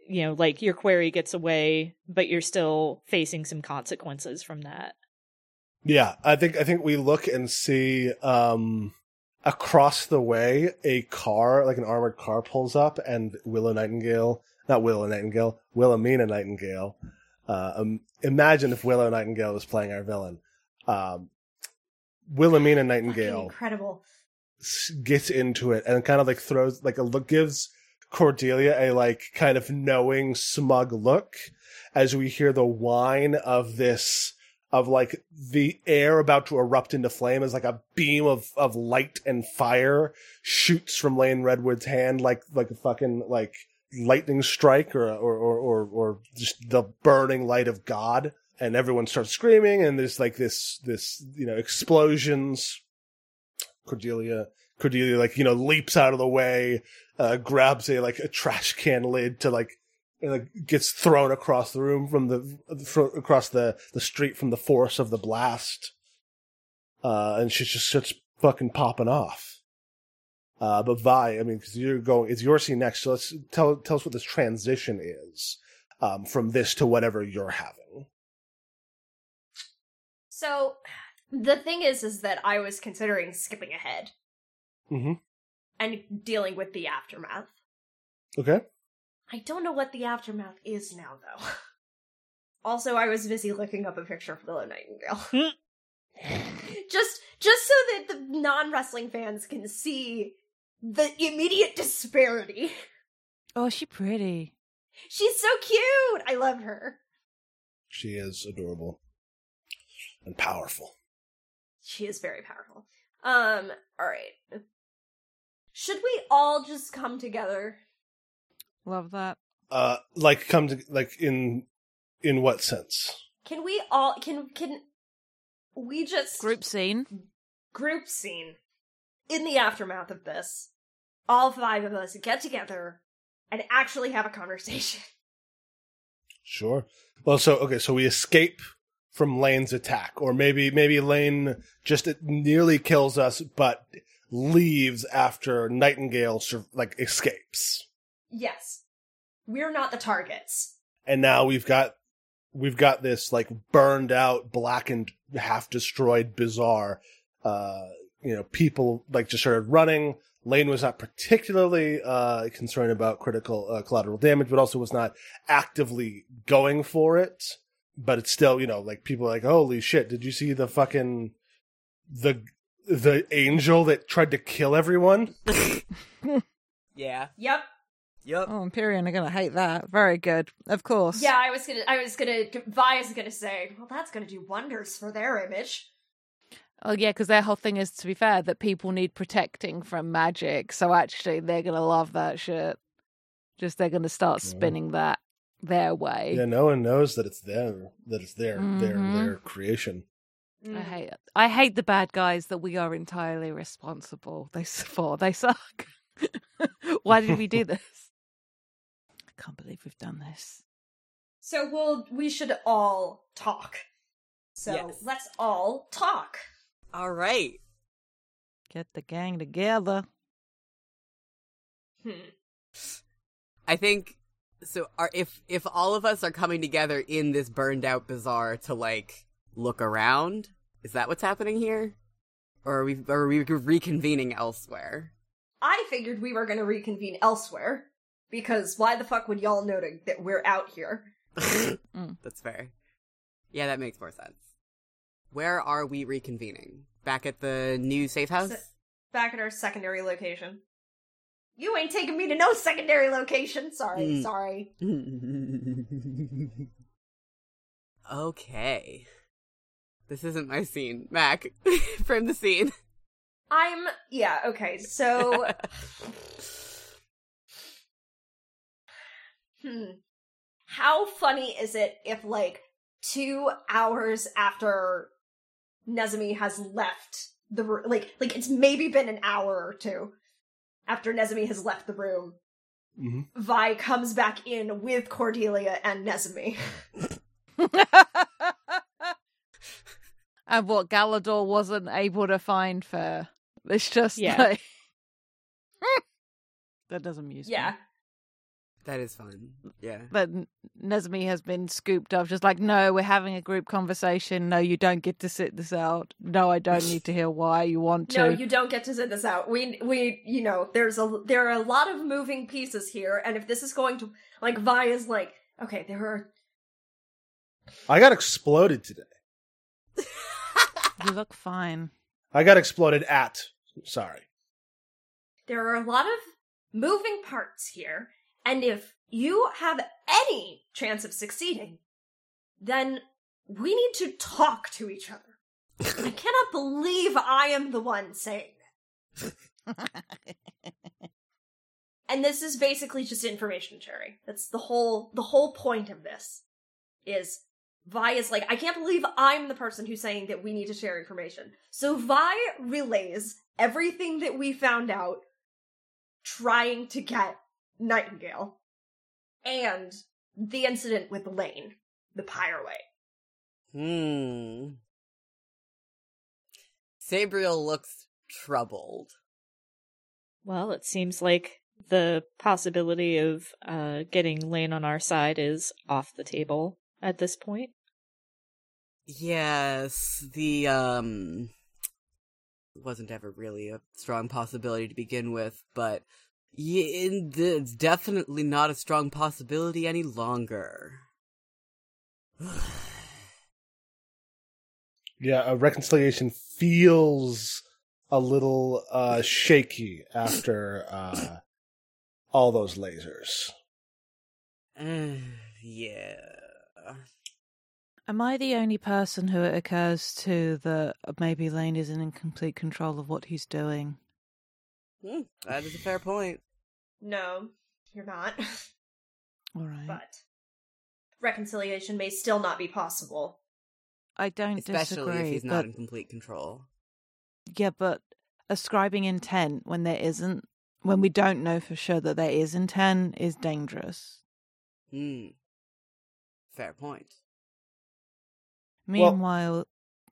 you know, like your query gets away, but you're still facing some consequences from that. Yeah, I think I think we look and see um across the way a car, like an armored car pulls up and Willow Nightingale, not Willow Nightingale, Wilhelmina Nightingale. Uh um, imagine if Willow Nightingale was playing our villain. Um Wilhelmina Fucking Nightingale incredible. gets into it and kind of like throws like a look gives Cordelia a like kind of knowing smug look as we hear the whine of this of like the air about to erupt into flame as like a beam of of light and fire shoots from Lane Redwood's hand like like a fucking like lightning strike or or or or, or just the burning light of God and everyone starts screaming and there's like this this you know explosions Cordelia Cordelia like you know leaps out of the way, uh, grabs a like a trash can lid to like and like gets thrown across the room from the across the the street from the force of the blast, uh, and she just starts fucking popping off. Uh, but Vi, I mean, because you're going, it's your scene next. So let's tell tell us what this transition is um, from this to whatever you're having. So the thing is, is that I was considering skipping ahead Mm-hmm. and dealing with the aftermath. Okay. I don't know what the aftermath is now, though. <laughs> also, I was busy looking up a picture of Willow Nightingale. <laughs> just, just so that the non-wrestling fans can see the immediate disparity. Oh, she pretty. She's so cute. I love her. She is adorable and powerful. She is very powerful. Um, alright. Should we all just come together? Love that. Uh, like come to like in in what sense? Can we all can can we just Group scene. group scene in the aftermath of this? All five of us get together and actually have a conversation. <laughs> Sure. Well, so okay, so we escape from Lane's attack, or maybe maybe Lane just nearly kills us, but leaves after Nightingale like escapes, Yes. We're not the targets. and now we've got we've got this like burned out, blackened, half destroyed bazaar. Uh, you know, people like just started running. Lane was not particularly uh, concerned about critical uh, collateral damage, but also was not actively going for it. But it's still, you know, like people are like, holy shit, did you see the fucking the the angel that tried to kill everyone? <laughs> Yeah. Yep. Yep. Oh, Empyrean are gonna hate that. Very good. Of course. Yeah, I was gonna I was gonna Vi is gonna say, well that's gonna do wonders for their image. Oh yeah, because their whole thing is, to be fair, that people need protecting from magic. So actually, they're gonna love that shit. Just they're gonna start Yeah. spinning that their way. Yeah, no one knows that it's them, that it's their their Mhm. their creation. I Mm. hate it. I hate the bad guys that we are entirely responsible. They for they suck. <laughs> Why did we do <laughs> this? I can't believe we've done this. So we'll we should all talk. So Yes. let's all talk. All right. Get the gang together. Hmm. I think so. Are if if all of us are coming together in this burned out bazaar to like look around, is that what's happening here, or are we or are we reconvening elsewhere? I figured we were going to reconvene elsewhere because why the fuck would y'all know to, that we're out here? <laughs> That's fair. Yeah, that makes more sense. Where are we reconvening? Back at the new safe house? Se- Back at our secondary location. You ain't taking me to no secondary location. Sorry, Mm. sorry. <laughs> okay. This isn't my scene. Mac, <laughs> frame the scene. I'm yeah, okay. So <laughs> hmm. How funny is it if like 2 hours after Nezumi has left the room like like it's maybe been an hour or two after Nezumi has left the room hmm Vi comes back in with Cordelia and Nezumi. <laughs> and what Galador wasn't able to find for it's just Yeah. like <laughs> that doesn't amuse me. Yeah. That is fun. Yeah. But N- Nezumi has been scooped up, just like, no, we're having a group conversation. No, you don't get to sit this out. No, I don't need to hear why you want to. No, you don't get to sit this out. We we you know, there's a there are a lot of moving pieces here, and if this is going to like Vi is like, okay, there are I got exploded today. You look fine. I got exploded at. Sorry. there are a lot of moving parts here, and if you have any chance of succeeding, then we need to talk to each other. I <laughs> cannot believe I am the one saying that. And this is basically just information sharing. That's the whole the whole point of this. Is Vi is like, I can't believe I'm the person who's saying that we need to share information. So Vi relays everything that we found out trying to get Nightingale and the incident with Lane, the Pyreway. Hmm. Sabriel looks troubled. Well, it seems like the possibility of uh, getting Lane on our side is off the table at this point. Yes, the um wasn't ever really a strong possibility to begin with, but yeah, it's definitely not a strong possibility any longer. <sighs> Yeah, a reconciliation feels a little uh, shaky after uh, all those lasers. Uh, <sighs> yeah. Am I the only person who it occurs to that maybe Lane isn't in complete control of what he's doing? Hmm, that is a fair point. No, you're not. All right. but reconciliation may still not be possible. I don't Especially disagree. if he's but, not in complete control. Yeah, but ascribing intent when there isn't, when we don't know for sure that there is intent, is dangerous. Hmm. Fair point. Well- Meanwhile,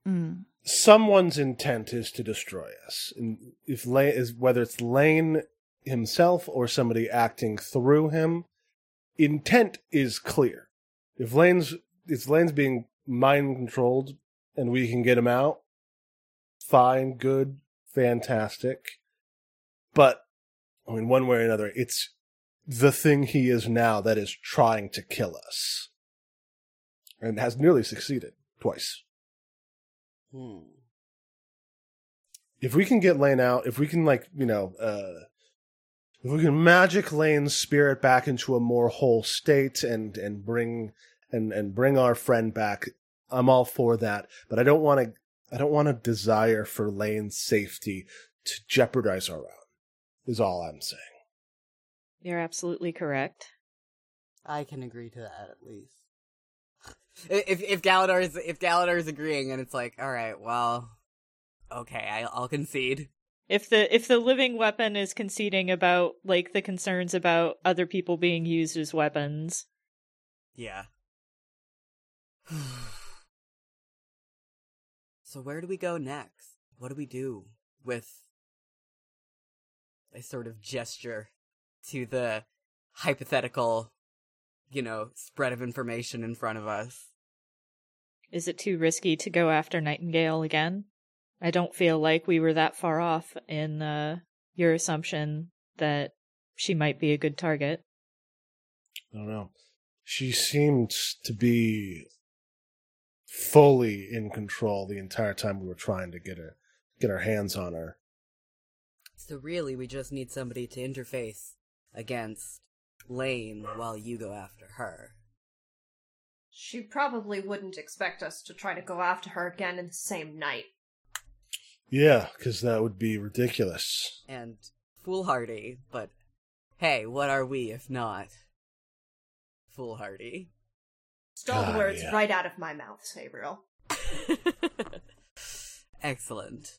mm, Someone's intent is to destroy us. And if Lane is whether it's Lane himself or somebody acting through him, intent is clear. If Lane's if Lane's being mind controlled and we can get him out, fine, good, fantastic. But I mean, one way or another, it's the thing he is now that is trying to kill us, and has nearly succeeded twice. Hmm. if we can get Lane out, if we can like, you know, uh if we can magic Lane's spirit back into a more whole state and and bring and and bring our friend back, I'm all for that. But I don't want to I don't want a desire for Lane's safety to jeopardize our own. Is all I'm saying. You're absolutely correct. I can agree to that at least. If if Galador is if Galador is agreeing, and it's like, all right, well, okay, I, I'll concede. If the if the living weapon is conceding about like the concerns about other people being used as weapons, Yeah. <sighs> so where do we go next? What do we do with a sort of gesture to the hypothetical, you know, spread of information in front of us? Is it too risky to go after Nightingale again? I don't feel like we were that far off in uh, your assumption that she might be a good target. I don't know. She seemed to be fully in control the entire time we were trying to get her get our hands on her. So really, we just need somebody to interface against Lane while you go after her. She probably wouldn't expect us to try to go after her again in the same night. Yeah, because that would be ridiculous. And foolhardy, but hey, what are we if not foolhardy? Stole the Ah, words yeah. right out of my mouth, Sabriel. <laughs> Excellent.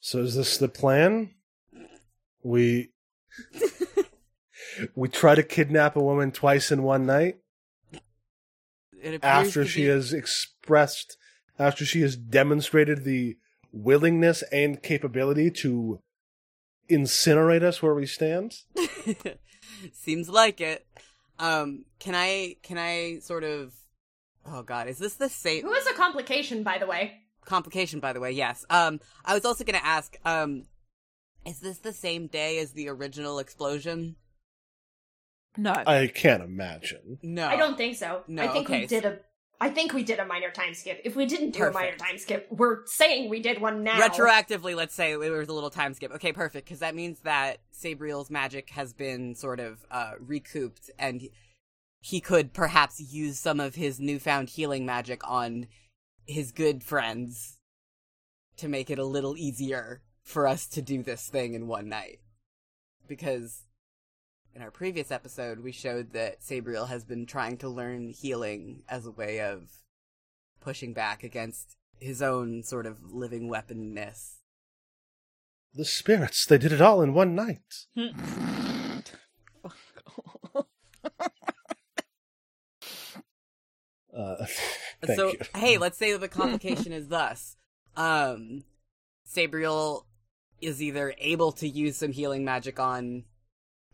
So is this the plan? We <laughs> we try to kidnap a woman twice in one night It appears after to she be- has expressed after she has demonstrated the willingness and capability to incinerate us where we stand. <laughs> Seems like it. Um, can I can I sort of Oh god, is this the same Who is a complication, by the way? complication by the way? Yes. Um, I was also going to ask um is this the same day as the original explosion? No. I can't imagine. No. I don't think so. No, I think okay, we did a. I think we did a minor time skip. If we didn't do Perfect. a minor time skip, we're saying we did one now. Retroactively, let's say it was a little time skip. Okay, perfect, because that means that Sabriel's magic has been sort of uh, recouped, and he could perhaps use some of his newfound healing magic on his good friends to make it a little easier for us to do this thing in one night. Because in our previous episode, we showed that Sabriel has been trying to learn healing as a way of pushing back against his own sort of living weaponness. The spirits, they did it all in one night. <laughs> Uh, <laughs> so, you. hey, let's say the complication is thus. Um, Sabriel is either able to use some healing magic on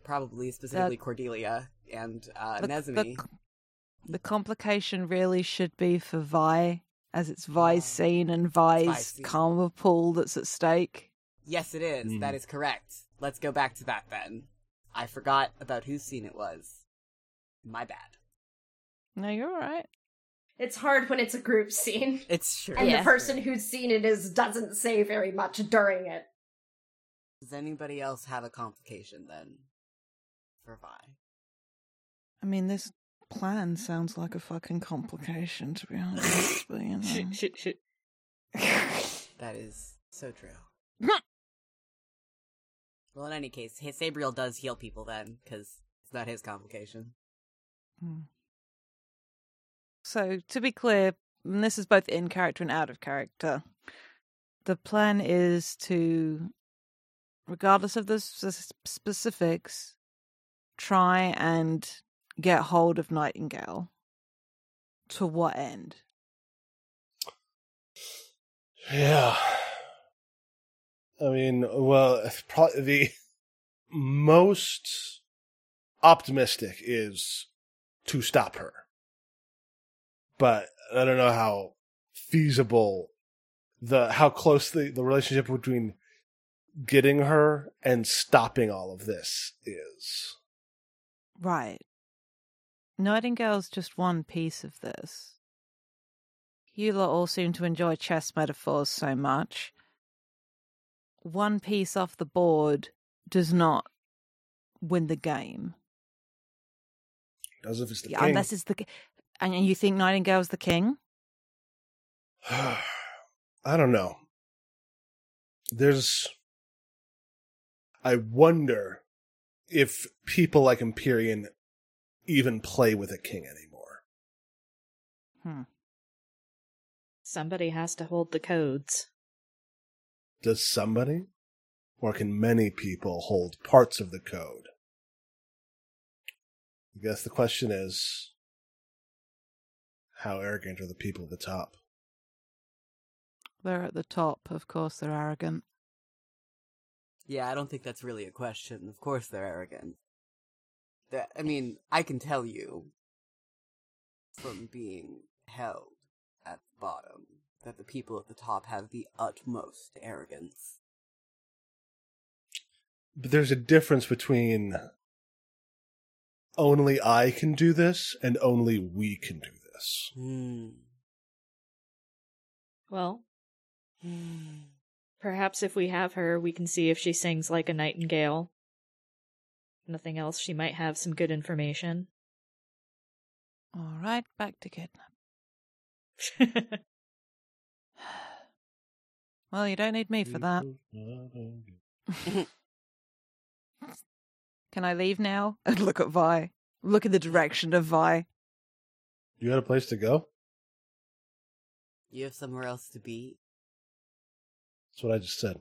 probably specifically Cordelia and uh, The- Nezumi. The, the complication really should be for Vi, as it's Vi's scene and Vi's Vi's scene. karma pool that's at stake. Yes, it is. Mm. That is correct. Let's go back to that then. I forgot about whose scene it was. My bad. No, you're all right. It's hard when it's a group scene, It's true. and Yeah. the person whose scene it is doesn't say very much during it. Does anybody else have a complication then? For Vi. I mean, this plan sounds like a fucking complication, to be honest. but, you <laughs> know. Shit, shit, shit. <laughs> That is so true. well, in any case, his Sabriel does heal people then, because it's not his complication. Hmm. So, to be clear, and this is both in character and out of character. The plan is to, regardless of the specifics, try and get hold of Nightingale. To what end? Yeah. I mean, well, probably the most optimistic is to stop her. But I don't know how feasible the how close the, the relationship between getting her and stopping all of this is. Right. Nightingale's just one piece of this. You lot all seem to enjoy chess metaphors so much. One piece off the board does not win the game. As if it's the Yeah, king. unless it's the and you think Nightingale's the king? <sighs> I don't know. There's. I wonder if people like Empyrean even play with a king anymore. Hmm. Somebody has to hold the codes. Does somebody? Or can many people hold parts of the code? I guess the question is how arrogant are the people at the top? They're at the top, of course, they're arrogant. Yeah, I don't think that's really a question. Of course they're arrogant. That I mean, I can tell you from being held at the bottom that the people at the top have the utmost arrogance. But there's a difference between only I can do this and only we can do this. Hmm. Well, perhaps if we have her, we can see if she sings like a nightingale. Nothing else, she might have some good information. All right, back to kidnap. <laughs> Well, you don't need me for that. Can I leave now? <laughs> And look at Vi. Look in the direction of Vi. You had a place to go? You have somewhere else to be? That's what I just said.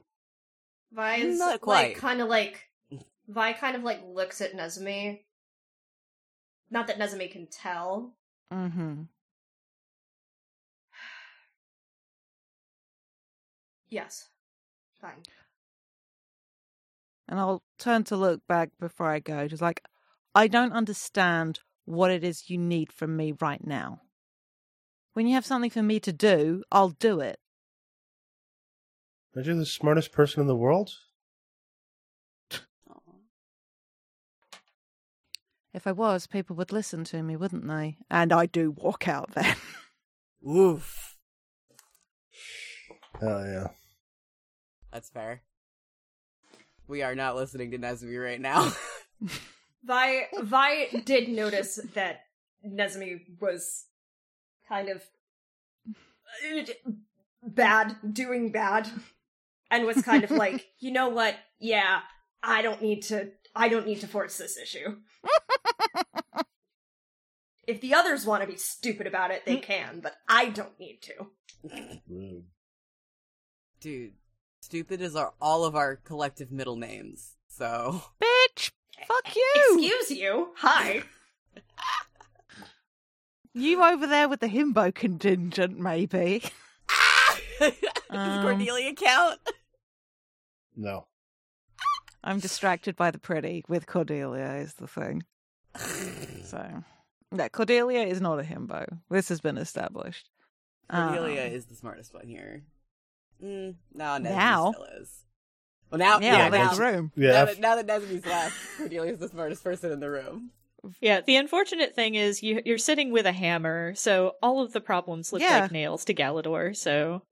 Vi's Not like quite. kind of like Vi kind of like looks at Nezumi. Not that Nezumi can tell. Mm-hmm. Yes. Fine. And I'll turn to look back before I go. Just like, I don't understand what it is you need from me right now. When you have something for me to do, I'll do it. Aren't you the smartest person in the world? If I was, people would listen to me, wouldn't they? And I do walk out then. <laughs> Oof. Oh yeah. That's fair. We are not listening to Nezumi right now. <laughs> Vi Vi did notice that Nezumi was kind of uh, bad, doing bad, and was kind of <laughs> like, you know what? Yeah, I don't need to. I don't need to force this issue. if the others want to be stupid about it, they can, but I don't need to. Dude, stupid is our all of our collective middle names. So Bitch! Fuck you! Excuse you. Hi. You over there with the himbo contingent, maybe. <laughs> Does Um. Cordelia count? No. I'm distracted by the pretty with Cordelia, is the thing. <laughs> So, yeah, Cordelia is not a himbo. This has been established. Cordelia Um, is the smartest one here. Mm, no, Nezumi Now? still is. Well, now, yeah, yeah, now, the room. Yeah. now, that, now that Nezumi's left, Cordelia's the smartest person in the room. Yeah, the unfortunate thing is you, you're sitting with a hammer, so all of the problems look Yeah. like nails to Galador, so.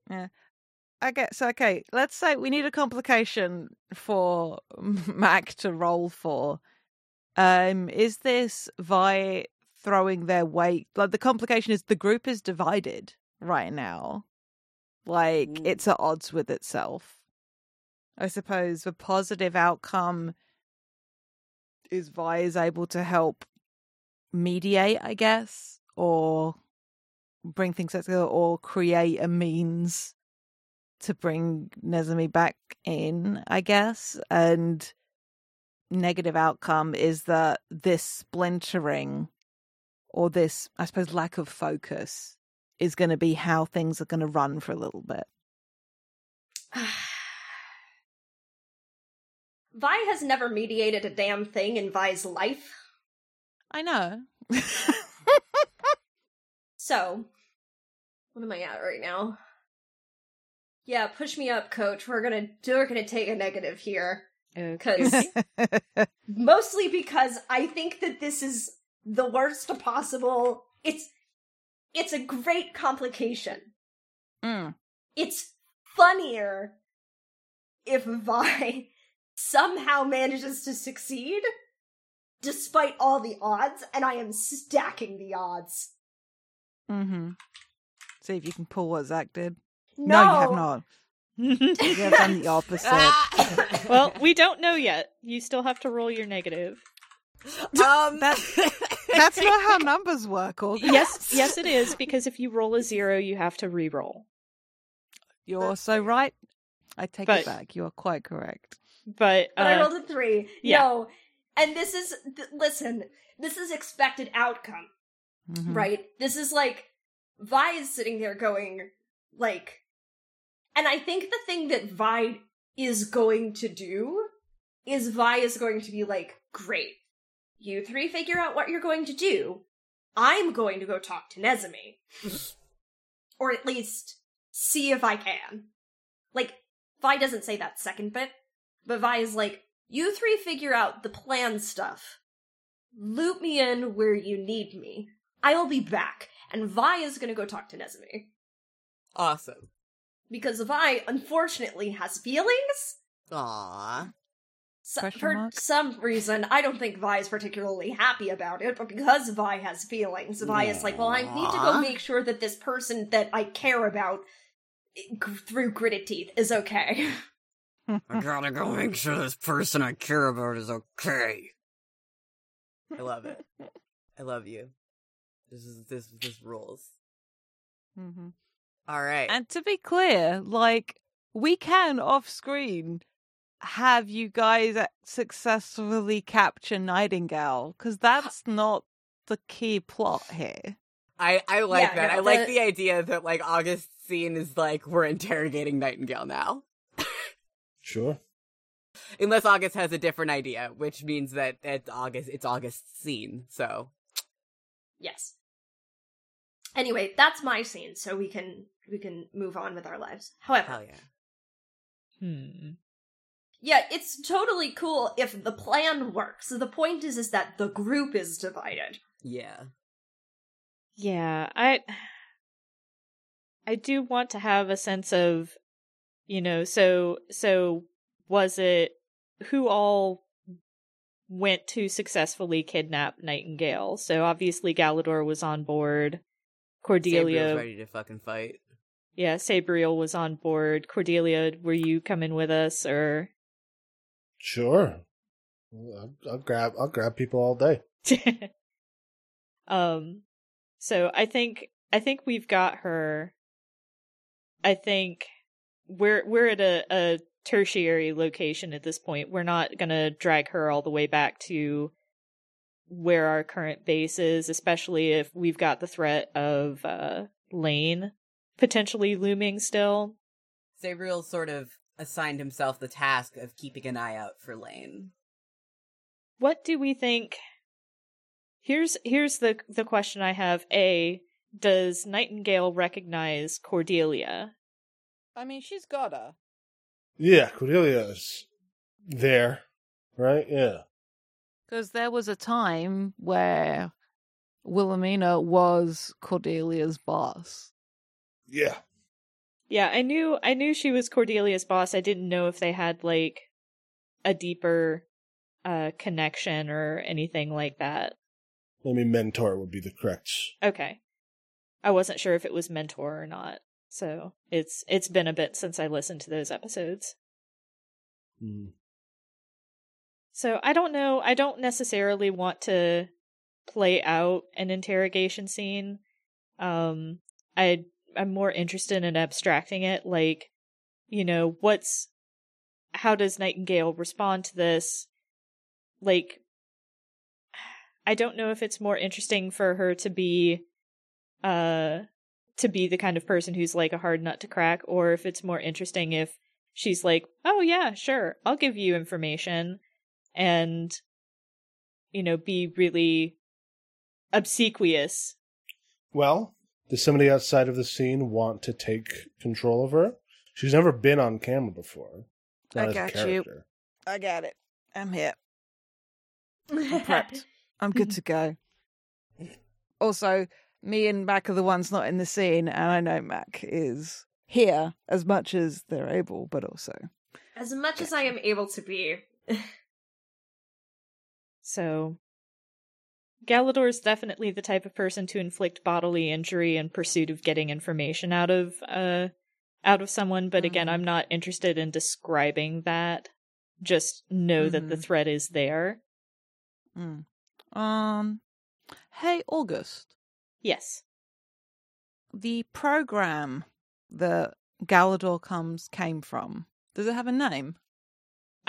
Okay, so okay, let's say we need a complication for <laughs> Mac to roll for. Um, is this Vi throwing their weight? Like the complication is the group is divided right now. Like Ooh. it's at odds with itself. I suppose the positive outcome is Vi is able to help mediate, I guess, or bring things together, or create a means to bring Nezumi back in, I guess. And negative outcome is that this splintering or this, I suppose, lack of focus is going to be how things are going to run for a little bit. <sighs> Vi has never mediated a damn thing in Vi's life. I know. <laughs> So, what am I at right now? Yeah, push me up, coach. We're gonna we're gonna take a negative here. Cause <laughs> mostly because I think that this is the worst possible it's it's a great complication. Mm. It's funnier if Vi <laughs> somehow manages to succeed despite all the odds, and I am stacking the odds. Mm-hmm. See if you can pull what Zach did. No, you have not. <laughs> you have done the opposite. well, we don't know yet. You still have to roll your negative. um, That's not how numbers work, or Yes, yes, it is because if you roll a zero, you have to re-roll. You're so right. I take But- it back. You are quite correct. But, But I uh, rolled a three. yeah. No. And this is, th- listen, this is expected outcome, Mhm. right? This is like, Vi is sitting there going, like, and I think the thing that Vi is going to do is Vi is going to be like, great, you three figure out what you're going to do. I'm going to go talk to Nezumi. <laughs> or at least see if I can. Like, Vi doesn't say that second bit, but Vi is like, you three figure out the plan stuff. Loop me in where you need me. I'll be back. And Vi is gonna go talk to Nezumi. awesome. Because Vi, unfortunately, has feelings. Aww. So, for mark? some reason, I don't think Vi is particularly happy about it, but because Vi has feelings, Vi is like, well, I need to go make sure that this person that I care about eh, g- through gritted teeth is okay. <laughs> I gotta go make sure this person I care about is okay. I love it. <laughs> I love you. This is this this rules. Mhm. All right. And to be clear, like we can off screen have you guys successfully capture Nightingale because that's not the key plot here. I I like Yeah, that. no, I like the- the idea that like August's scene is like we're interrogating Nightingale now. Sure. Unless August has a different idea, which means that it's August it's August's scene. So yes. Anyway, that's my scene, so we can we can move on with our lives. However, hell yeah. hmm. Yeah, it's totally cool if the plan works. The point is is that the group is divided. Yeah. Yeah, I I do want to have a sense of you know, so so was it who all went to successfully kidnap Nightingale? So obviously Galador was on board. Cordelia Sabriel's ready to fucking fight. Yeah, Sabriel was on board. Cordelia, were you coming with us or Sure. I'll, I'll grab. I'll grab people all day. <laughs> um so I think I think we've got her I think we're we're at a, a tertiary location at this point. We're not gonna drag her all the way back to where our current base is, especially if we've got the threat of uh Lane potentially looming still. Sabriel sort of assigned himself the task of keeping an eye out for Lane. what do we think here's here's the the question i have a does nightingale recognize cordelia I mean, she's gotta. Yeah, Cordelia's there, right? Yeah. Because there was a time where Wilhelmina was Cordelia's boss. Yeah. yeah i knew i knew she was cordelia's boss i didn't know if they had like a deeper uh connection or anything like that I mean, mentor would be the correct. okay i wasn't sure if it was mentor or not so it's it's been a bit since i listened to those episodes Mm. So I don't know. I don't necessarily want to play out an interrogation scene. Um, I I'm more interested in abstracting it. Like, you know, what's how does Nightingale respond to this? Like, I don't know if it's more interesting for her to be, uh, to be the kind of person who's like a hard nut to crack, or if it's more interesting if she's like, oh yeah, sure, I'll give you information and you know be really obsequious Well, does somebody outside of the scene want to take control of her? She's never been on camera before. Not I as a got you. I got it. I'm here. <laughs> I'm prepped. I'm good to go. Also, me and Mac are the ones not in the scene, and I know Mac is here as much as they're able, but also. As much as I am able to be. <laughs> so galador is definitely the type of person to inflict bodily injury in pursuit of getting information out of uh out of someone, but again, Mhm. I'm not interested in describing that. Just know that the Mhm. threat is there. Mm. Um. Hey, August. Yes. The program that Galador comes came from. Does it have a name?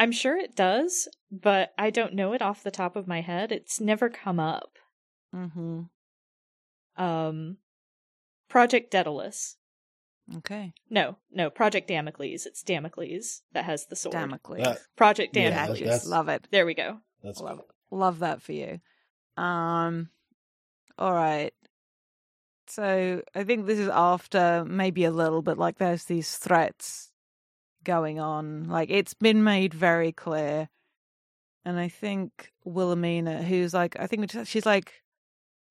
I'm sure it does, but I don't know it off the top of my head. It's never come up. Mm-hmm. Um Project Daedalus. Okay. No, no, Project Damocles. It's Damocles that has the sword. Damocles. That- Project Yeah, Damocles. that's- Love it. There we go. That's Love cool. Love that for you. Um. All right. So I think this is after maybe a little bit like there's these threats going on. Like it's been made very clear. And I think Wilhelmina, who's like, I think she's like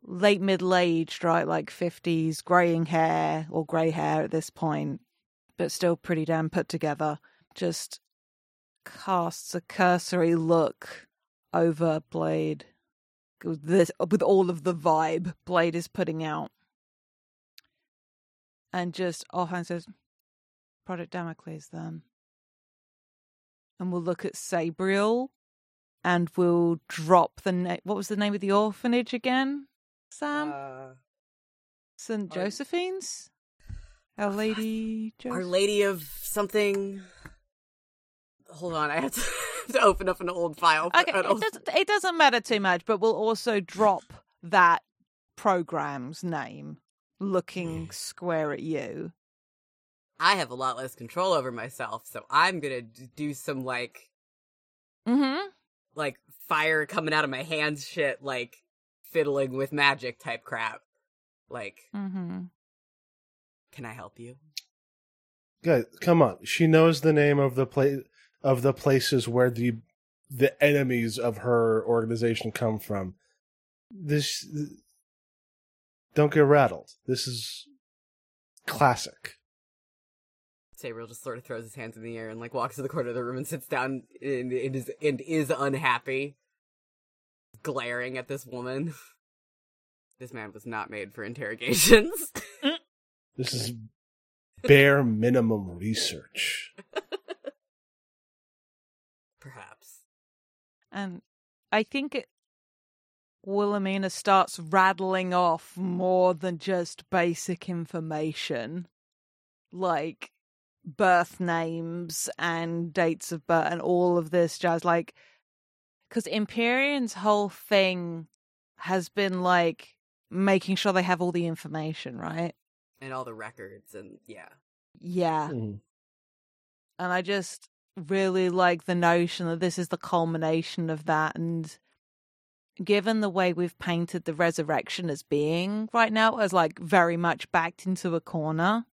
late middle aged, right? Like 50s, graying hair or grey hair at this point, but still pretty damn put together, just casts a cursory look over Blade with this with all of the vibe Blade is putting out. And just offhand says, Project Damocles then. And we'll look at Sabriel and we'll drop the name what was the name of the orphanage again? Sam? Uh, St. Josephine's? Our Lady Our Lady of something. Hold on, I have to, <laughs> to open up an old file. Okay, it doesn't, it doesn't matter too much, but we'll also drop that program's name looking <laughs> square at you. I have a lot less control over myself, so I'm gonna do some like Mm-hmm. like fire coming out of my hands shit, like fiddling with magic type crap. Like, Mm-hmm. can I help you? Guys, come on. She knows the name of the place of the places where the the enemies of her organization come from. This don't get rattled. This is classic. Sabriel just sort of throws his hands in the air and like walks to the corner of the room and sits down and, and is and is unhappy, glaring at this woman. <laughs> This man was not made for interrogations. <laughs> This is bare minimum research. Perhaps. And I think it, Wilhelmina starts rattling off more than just basic information, like birth names and dates of birth and all of this jazz. Like, because Empyrean's whole thing has been like making sure they have all the information, right? And all the records and yeah. Yeah. Mhm. and I just really like the notion that this is the culmination of that. And given the way we've painted the resurrection as being right now, as like very much backed into a corner,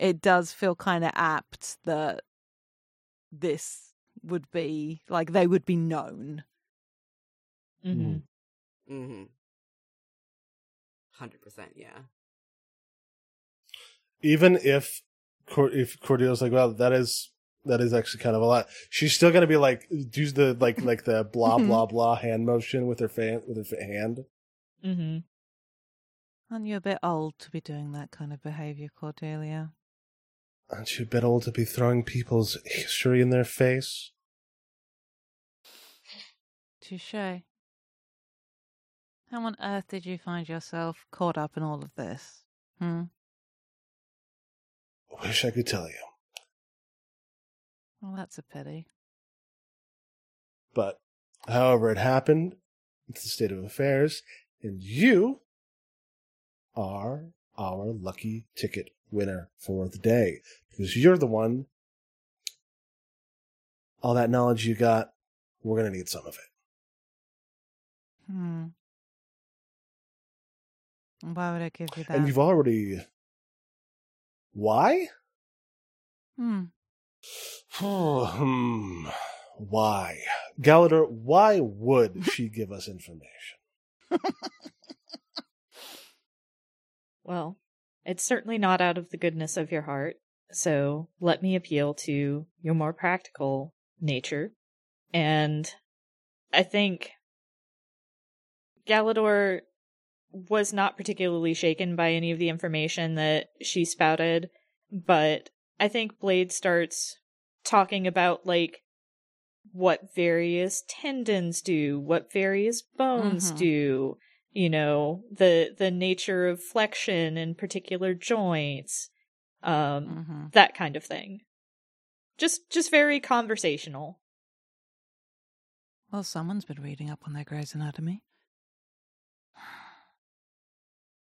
it does feel kind of apt that this would be like they would be known. Mm-hmm. Mm-hmm. Hundred percent, yeah. Even if Cor- if Cordelia's like, well, that is that is actually kind of a lot. She's still gonna be like, do the like <laughs> like the blah blah blah hand motion with her fan with her fa- hand. Mm-hmm. Aren't you a bit old to be doing that kind of behavior, Cordelia? Aren't you a bit old to be throwing people's history in their face? Touche. How on earth did you find yourself caught up in all of this? Hmm? Wish I could tell you, Well, that's a pity. but however it happened, it's the state of affairs, and you are our lucky ticket winner for the day because you're the one. All that knowledge you got, we're gonna need some of it. Hmm. Why would I give you that? And you've already. Why? Hmm. <sighs> Hmm. Why? Galador, why would <laughs> she give us information? Well, it's certainly not out of the goodness of your heart, so let me appeal to your more practical nature. And I think Galador was not particularly shaken by any of the information that she spouted, but I think Blade starts talking about like what various tendons do, what various bones Mhm. do, you know, the the nature of flexion in particular joints, um, hmm that kind of thing. Just just very conversational. Well, someone's been reading up on their Grey's Anatomy.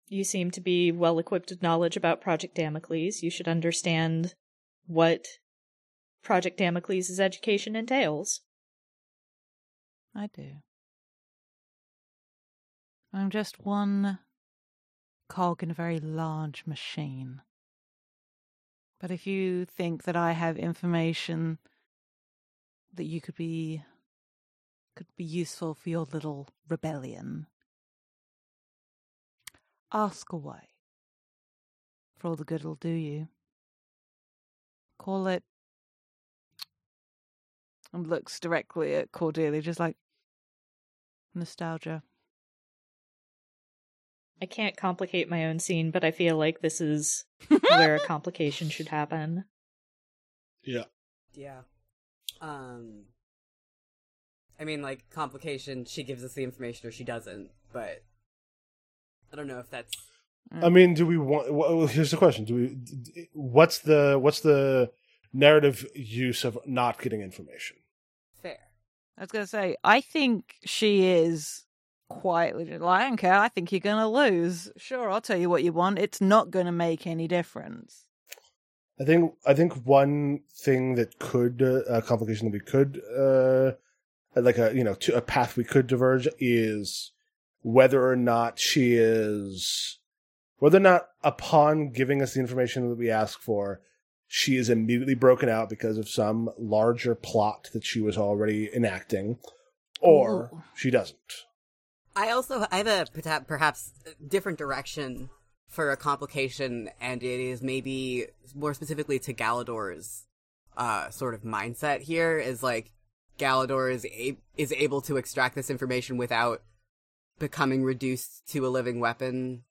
You seem to be well equipped with knowledge about Project Damocles. You should understand what Project Damocles' education entails. I do. I'm just one cog in a very large machine. But if you think that I have information that you could be could be useful for your little rebellion, ask away. For all the good it'll do you. Call it and looks directly at Cordelia, just like nostalgia. I can't complicate my own scene, but I feel like this is <laughs> where a complication should happen. Yeah. Yeah. Um. I mean, like complication. She gives us the information, or she doesn't. But I don't know if that's I mean, do we want? Well, here's the question: Do we? What's the what's the narrative use of not getting information? fair. I was going to say, I think she is legit. Like, I don't care. I think you're going to lose. Sure, I'll tell you what you want. It's not going to make any difference. I think I think one thing that could uh, a complication that we could uh, like a you know to a path we could diverge is whether or not she is whether or not upon giving us the information that we ask for she is immediately broken out because of some larger plot that she was already enacting or Ooh. she doesn't I also I have a perhaps different direction for a complication, and it is maybe more specifically to Galador's uh, sort of mindset here. Is like Galador is a- is able to extract this information without becoming reduced to a living weapon,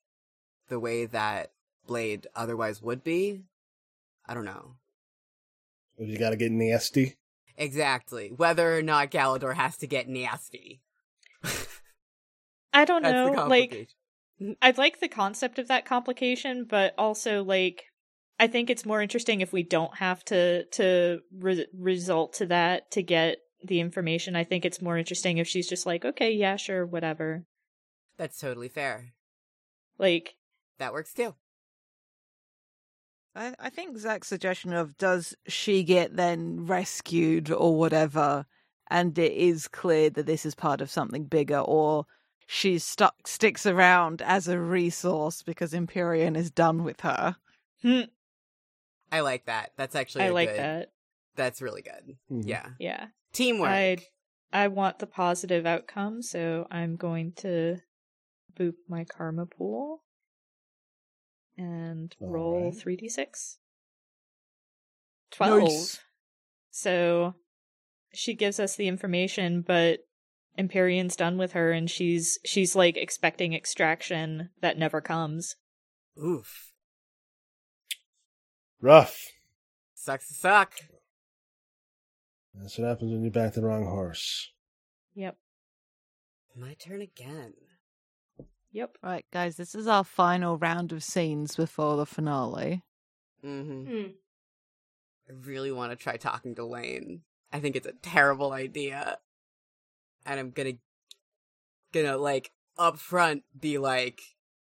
the way that Blade otherwise would be. I don't know you got to get nasty exactly whether or not Galador has to get nasty. <laughs> I don't That's know. Like, complication. I like the concept of that complication, but also like I think it's more interesting if we don't have to to re- result to that to get the information. I think it's more interesting if she's just like, okay, yeah, sure, whatever. That's totally fair. Like, That works too. I, I think Zach's suggestion of does she get then rescued or whatever, and it is clear that this is part of something bigger, or she stuck sticks around as a resource because Empyrean is done with her. hmm, I like that. That's actually I a like good- that. That's really good. Mhm. Yeah. Yeah, Teamwork. I I want the positive outcome, so I'm going to boop my karma pool and All roll three d six. Twelve. Nice. So she gives us the information, but Empyrean's done with her and she's she's like expecting extraction that never comes. Oof. rough Sucks to suck. that's what happens when you back the wrong horse Yep. My turn again. Yep. Right, guys, this is our final round of scenes before the finale. hmm Hmm. I really want to try talking to Lane. I think it's a terrible idea. And I'm gonna, gonna like, up front be like,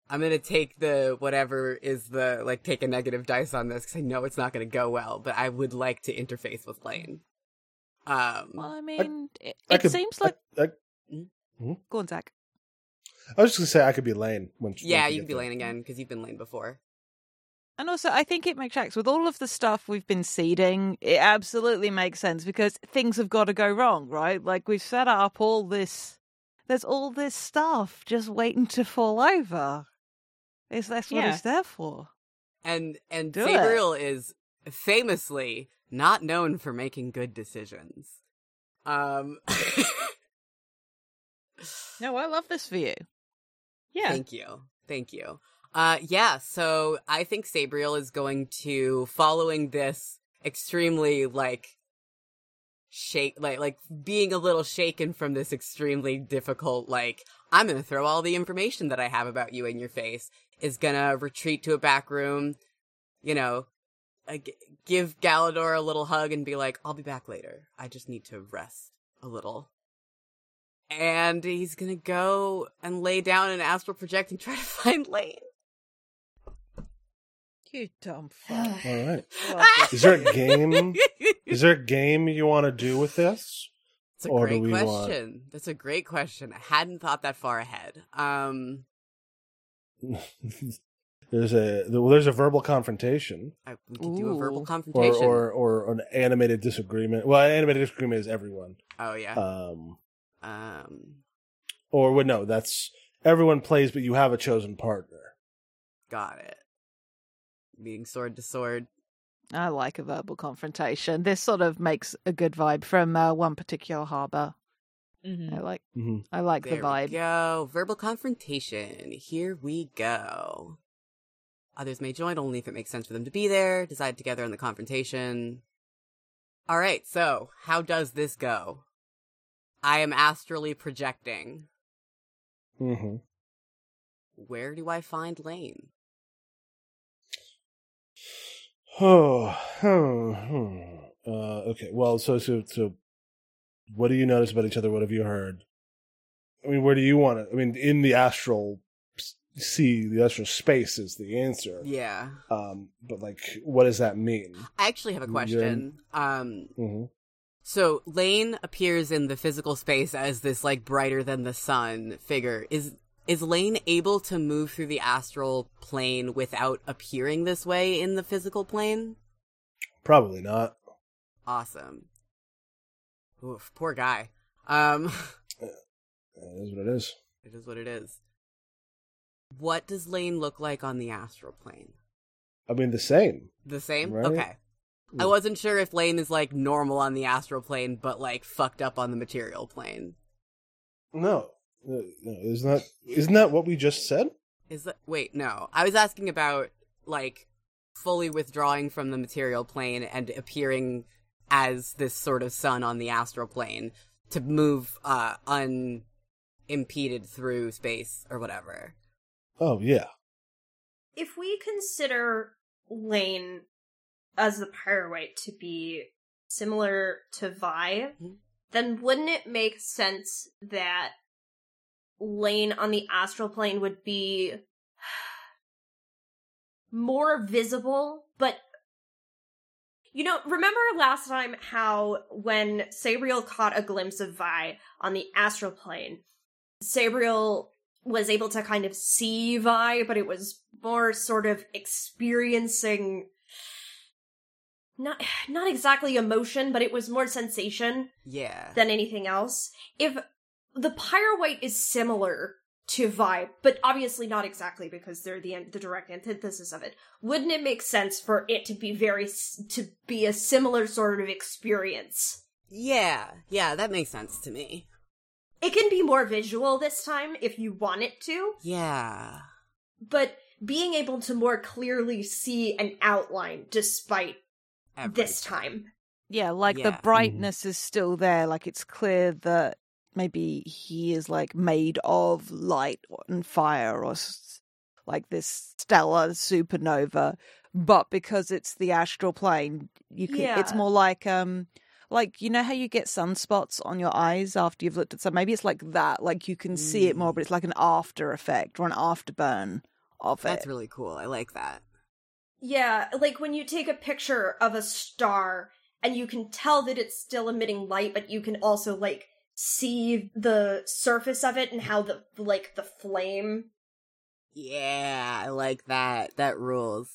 I'm gonna take the, whatever is the, like, take a negative dice on this, because I know it's not gonna go well, but I would like to interface with Lane. Um, Well, I mean, it, I it could- seems I- like. I, Go on, Zach. I was just gonna say I could be Lane when yeah, once you get can be there. Lane again, because you've been Lane before. And also, I think it makes sense with all of the stuff we've been seeding. It absolutely makes sense because things have got to go wrong, right? Like we've set up all this. There's all this stuff just waiting to fall over. Is that's what Yeah. it's there for. And, and Do it. Sabriel is famously not known for making good decisions. Um, <laughs> No, I love this for you. Yeah. Thank you. Thank you. Uh, yeah, so I think Sabriel is going to, following this extremely, like, shake, like, like, being a little shaken from this extremely difficult, like, I'm gonna throw all the information that I have about you in your face, is gonna retreat to a back room, you know, uh, give Galador a little hug and be like, I'll be back later. I just need to rest a little. And he's gonna go and lay down and astral project and try to <laughs> find Lane. You dumb fuck. All right. <laughs> Well, Is there a game? Is there a <laughs> game you want to do with this? It's a or great we want- question. That's a great question. I hadn't thought that far ahead. Um, <laughs> there's a well, there's a verbal confrontation I, we could do a verbal Ooh. or, confrontation. or or an animated disagreement. Well, an animated disagreement is everyone. oh yeah. Um, um, or well, no, that's everyone plays, but you have a chosen partner. got it. Meeting sword to sword. I like a verbal confrontation. This sort of makes a good vibe from uh, one particular harbor. Mm-hmm. I like hmm I like there the vibe. we go. Verbal confrontation. Here we go. Others may join only if it makes sense for them to be there. Decide together on the confrontation. All right. So, how does this go? I am astrally projecting. hmm Where do I find Lane? <sighs> Oh, hmm, <sighs> hmm. Uh, okay. Well, so so so, what do you notice about each other? What have you heard? I mean, where do you want it? I mean, in the astral see the astral space is the answer. Yeah. Um, but like, what does that mean? I actually have a question. Um, hmm so Lane appears in the physical space as this like brighter than the sun figure. Is is Lane able to move through the astral plane without appearing this way in the physical plane? Probably not. Awesome. Oof, poor guy. Um, <laughs> That is what it is. it is what it is. What does Lane look like on the astral plane? I mean, the same. The same? Right. Okay. I wasn't sure if Lane is like normal on the astral plane, but like fucked up on the material plane. No, no, no, isn't that isn't that what we just said? Is that wait, no. I was asking about like fully withdrawing from the material plane and appearing as this sort of sun on the astral plane to move uh unimpeded through space or whatever. Oh yeah. If we consider Lane as the Pyreway to be similar to Vi, Mhm. then wouldn't it make sense that Lane on the astral plane would be <sighs> more visible, but you know, remember last time how when Sabriel caught a glimpse of Vi on the astral plane, Sabriel was able to kind of see Vi, but it was more sort of experiencing not <sighs> not exactly emotion, but it was more sensation Yeah. than anything else. If the Pyreway is similar to Vi, but obviously not exactly because they're the the direct antithesis of it, wouldn't it make sense for it to be very to be a similar sort of experience? yeah. Yeah, that makes sense to me. It can be more visual this time if you want it to, Yeah. but being able to more clearly see an outline despite this time. Yeah, like the Yeah. brightness is still there. Like it's clear that maybe he is like made of light and fire or like this stellar supernova. But because it's the astral plane, you can. It's more like um, like you know how you get sunspots on your eyes after you've looked at some. Maybe it's like that. Like you can see it more, Mm. but it's like an after effect or an afterburn of it. That's really cool. I like that. Yeah, like when you take a picture of a star and you can tell that it's still emitting light, but you can also like see the surface of it and how the like the flame. Yeah, I like that. That rules.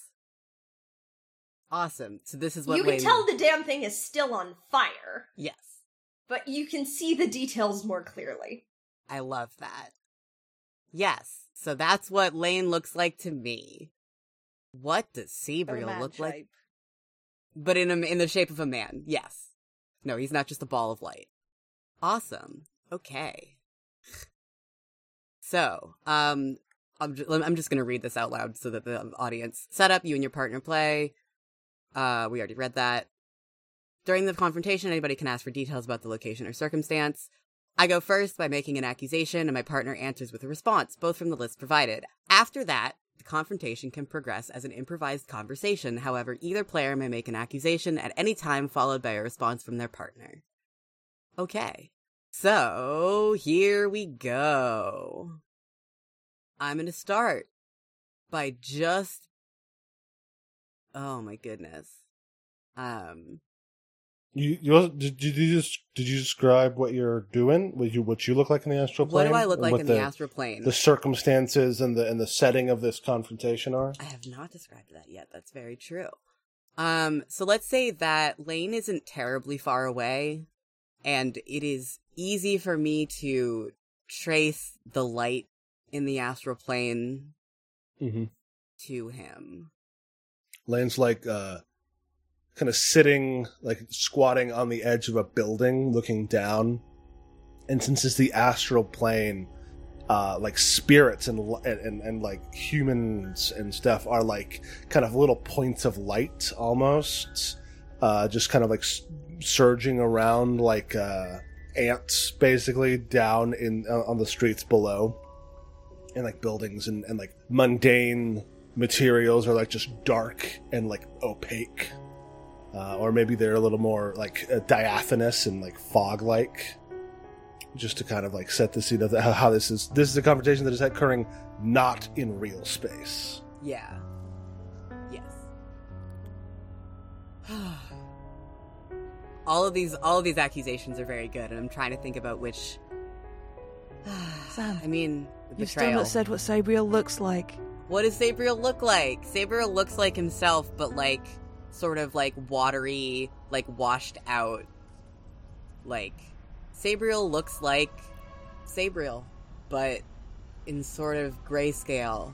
Awesome. So this is what you can Lane- tell the damn thing is still on fire, Yes. but you can see the details more clearly. I love that. Yes. So that's what Lane looks like to me. What does Sabriel look like? But in a, in the shape of a man. Yes. No, he's not just a ball of light. Awesome. Okay. So, um, I'm just, I'm just going to read this out loud so that the audience set up. You and your partner play. Uh, we already read that. During the confrontation, anybody can ask for details about the location or circumstance. I go first by making an accusation, and my partner answers with a response, both from the list provided. After that, the confrontation can progress as an improvised conversation. However, either player may make an accusation at any time, followed by a response from their partner. Okay. So, here we go. I'm going to start by just Oh my goodness. Um You you did, did you just did you describe what you're doing? What you what you look like in the astral plane? what do I look like in the, astral plane? The circumstances and the and the setting of this confrontation are. I have not described that yet. That's very true. Um, so let's say that Lane isn't terribly far away, and it is easy for me to trace the light in the astral plane Mm-hmm. to him. Lane's like uh kind of sitting like squatting on the edge of a building looking down. And since it's the astral plane, uh like spirits and and and, and like humans and stuff are like kind of little points of light almost uh just kind of like s- surging around like uh ants basically down in uh, on the streets below and like buildings and, and like mundane materials are like just dark and like opaque uh, or maybe they're a little more like uh, diaphanous and like fog like just to kind of like set the scene of the, how, how this is this is a conversation that is occurring not in real space Yeah. Yes. <sighs> <sighs> all of these all of these accusations are very good, and I'm trying to think about which <sighs> Sam, I mean, the You still not said what Sabriel looks like. What does Sabriel look like? Sabriel looks like himself, but like sort of like watery, like washed out. Like Sabriel looks like Sabriel, but in sort of grayscale.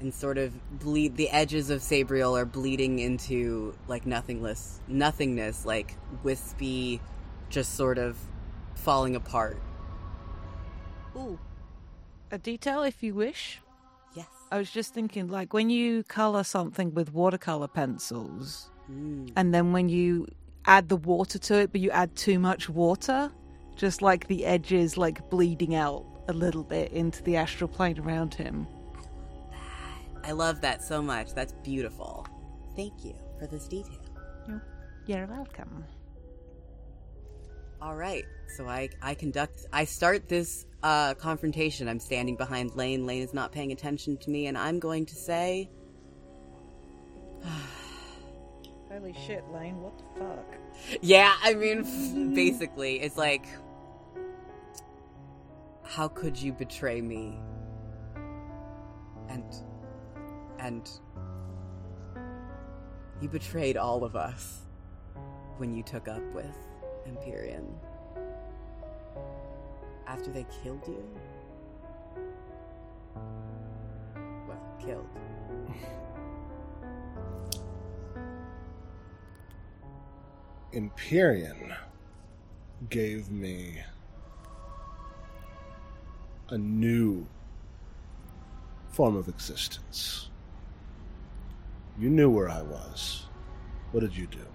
And sort of bleed the edges of Sabriel are bleeding into like nothingness nothingness, like wispy, just sort of falling apart. Ooh. A detail if you wish. Yes. I was just thinking, like, when you colour something with watercolour pencils, Mm. and then when you add the water to it, but you add too much water, just like the edges, like, bleeding out a little bit into the astral plane around him. I love that so much. That's beautiful. Thank you for this detail. You're welcome. All right. So I I conduct I start this uh confrontation. I'm standing behind Lane. Lane is not paying attention to me and I'm going to say <sighs> Holy shit, Lane, what the fuck? Yeah, I mean basically it's like how could you betray me? And and you betrayed all of us when you took up with Empyrean. After they killed you? Well, killed. <laughs> Empyrean gave me a new form of existence. You knew where I was. What did you do?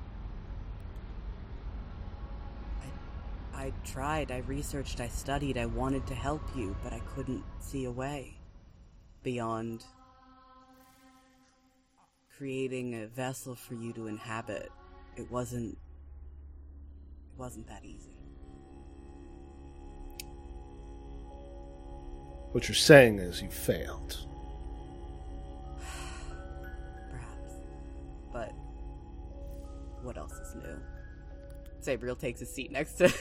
I tried, I researched, I studied, I wanted to help you, but I couldn't see a way beyond creating a vessel for you to inhabit. It wasn't it wasn't that easy. What you're saying is you failed. What else is new? Sabriel takes a seat next to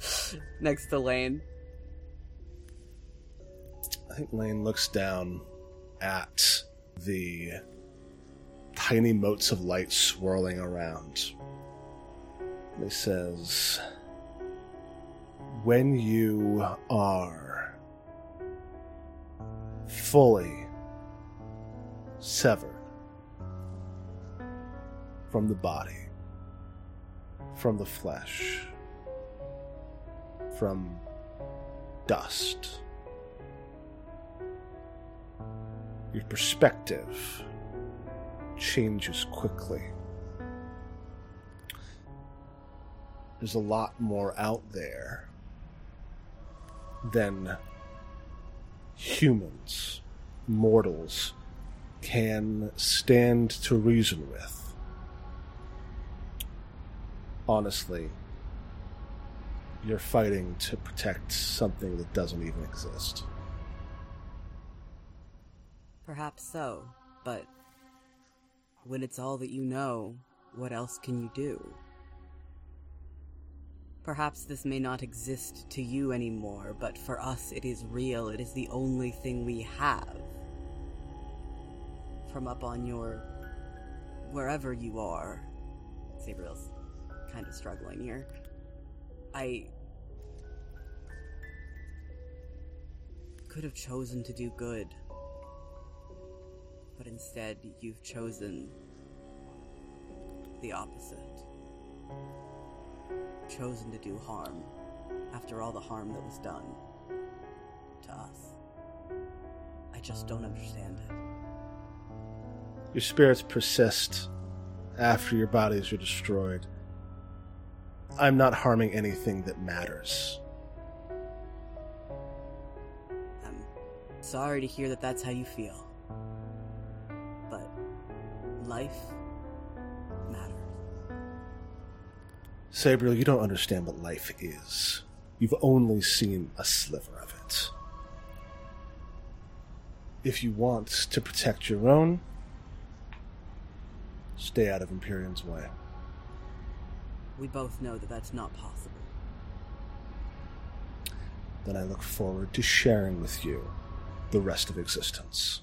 <laughs> next to Lane. I think Lane looks down at the tiny motes of light swirling around. He says, When you are fully severed from the body, from the flesh, from dust, Your perspective changes quickly. There's a lot more out there than humans, mortals, can stand to reason with. Honestly, you're fighting to protect something that doesn't even exist. Perhaps so, but when it's all that you know, what else can you do? Perhaps this may not exist to you anymore, but for us it is real. It is the only thing we have. From up on your. wherever you are. Sabriel's kind of struggling here. I. could have chosen to do good. But instead, you've chosen the opposite chosen to do harm after all the harm that was done to us. I just don't understand it. Your spirits persist after your bodies are destroyed. I'm not harming anything that matters. I'm sorry to hear that that's how you feel. But life matters. Sabriel, you don't understand what life is. You've only seen a sliver of it. If you want to protect your own, stay out of Imperium's way. We both know that that's not possible. Then I look forward to sharing with you the rest of existence.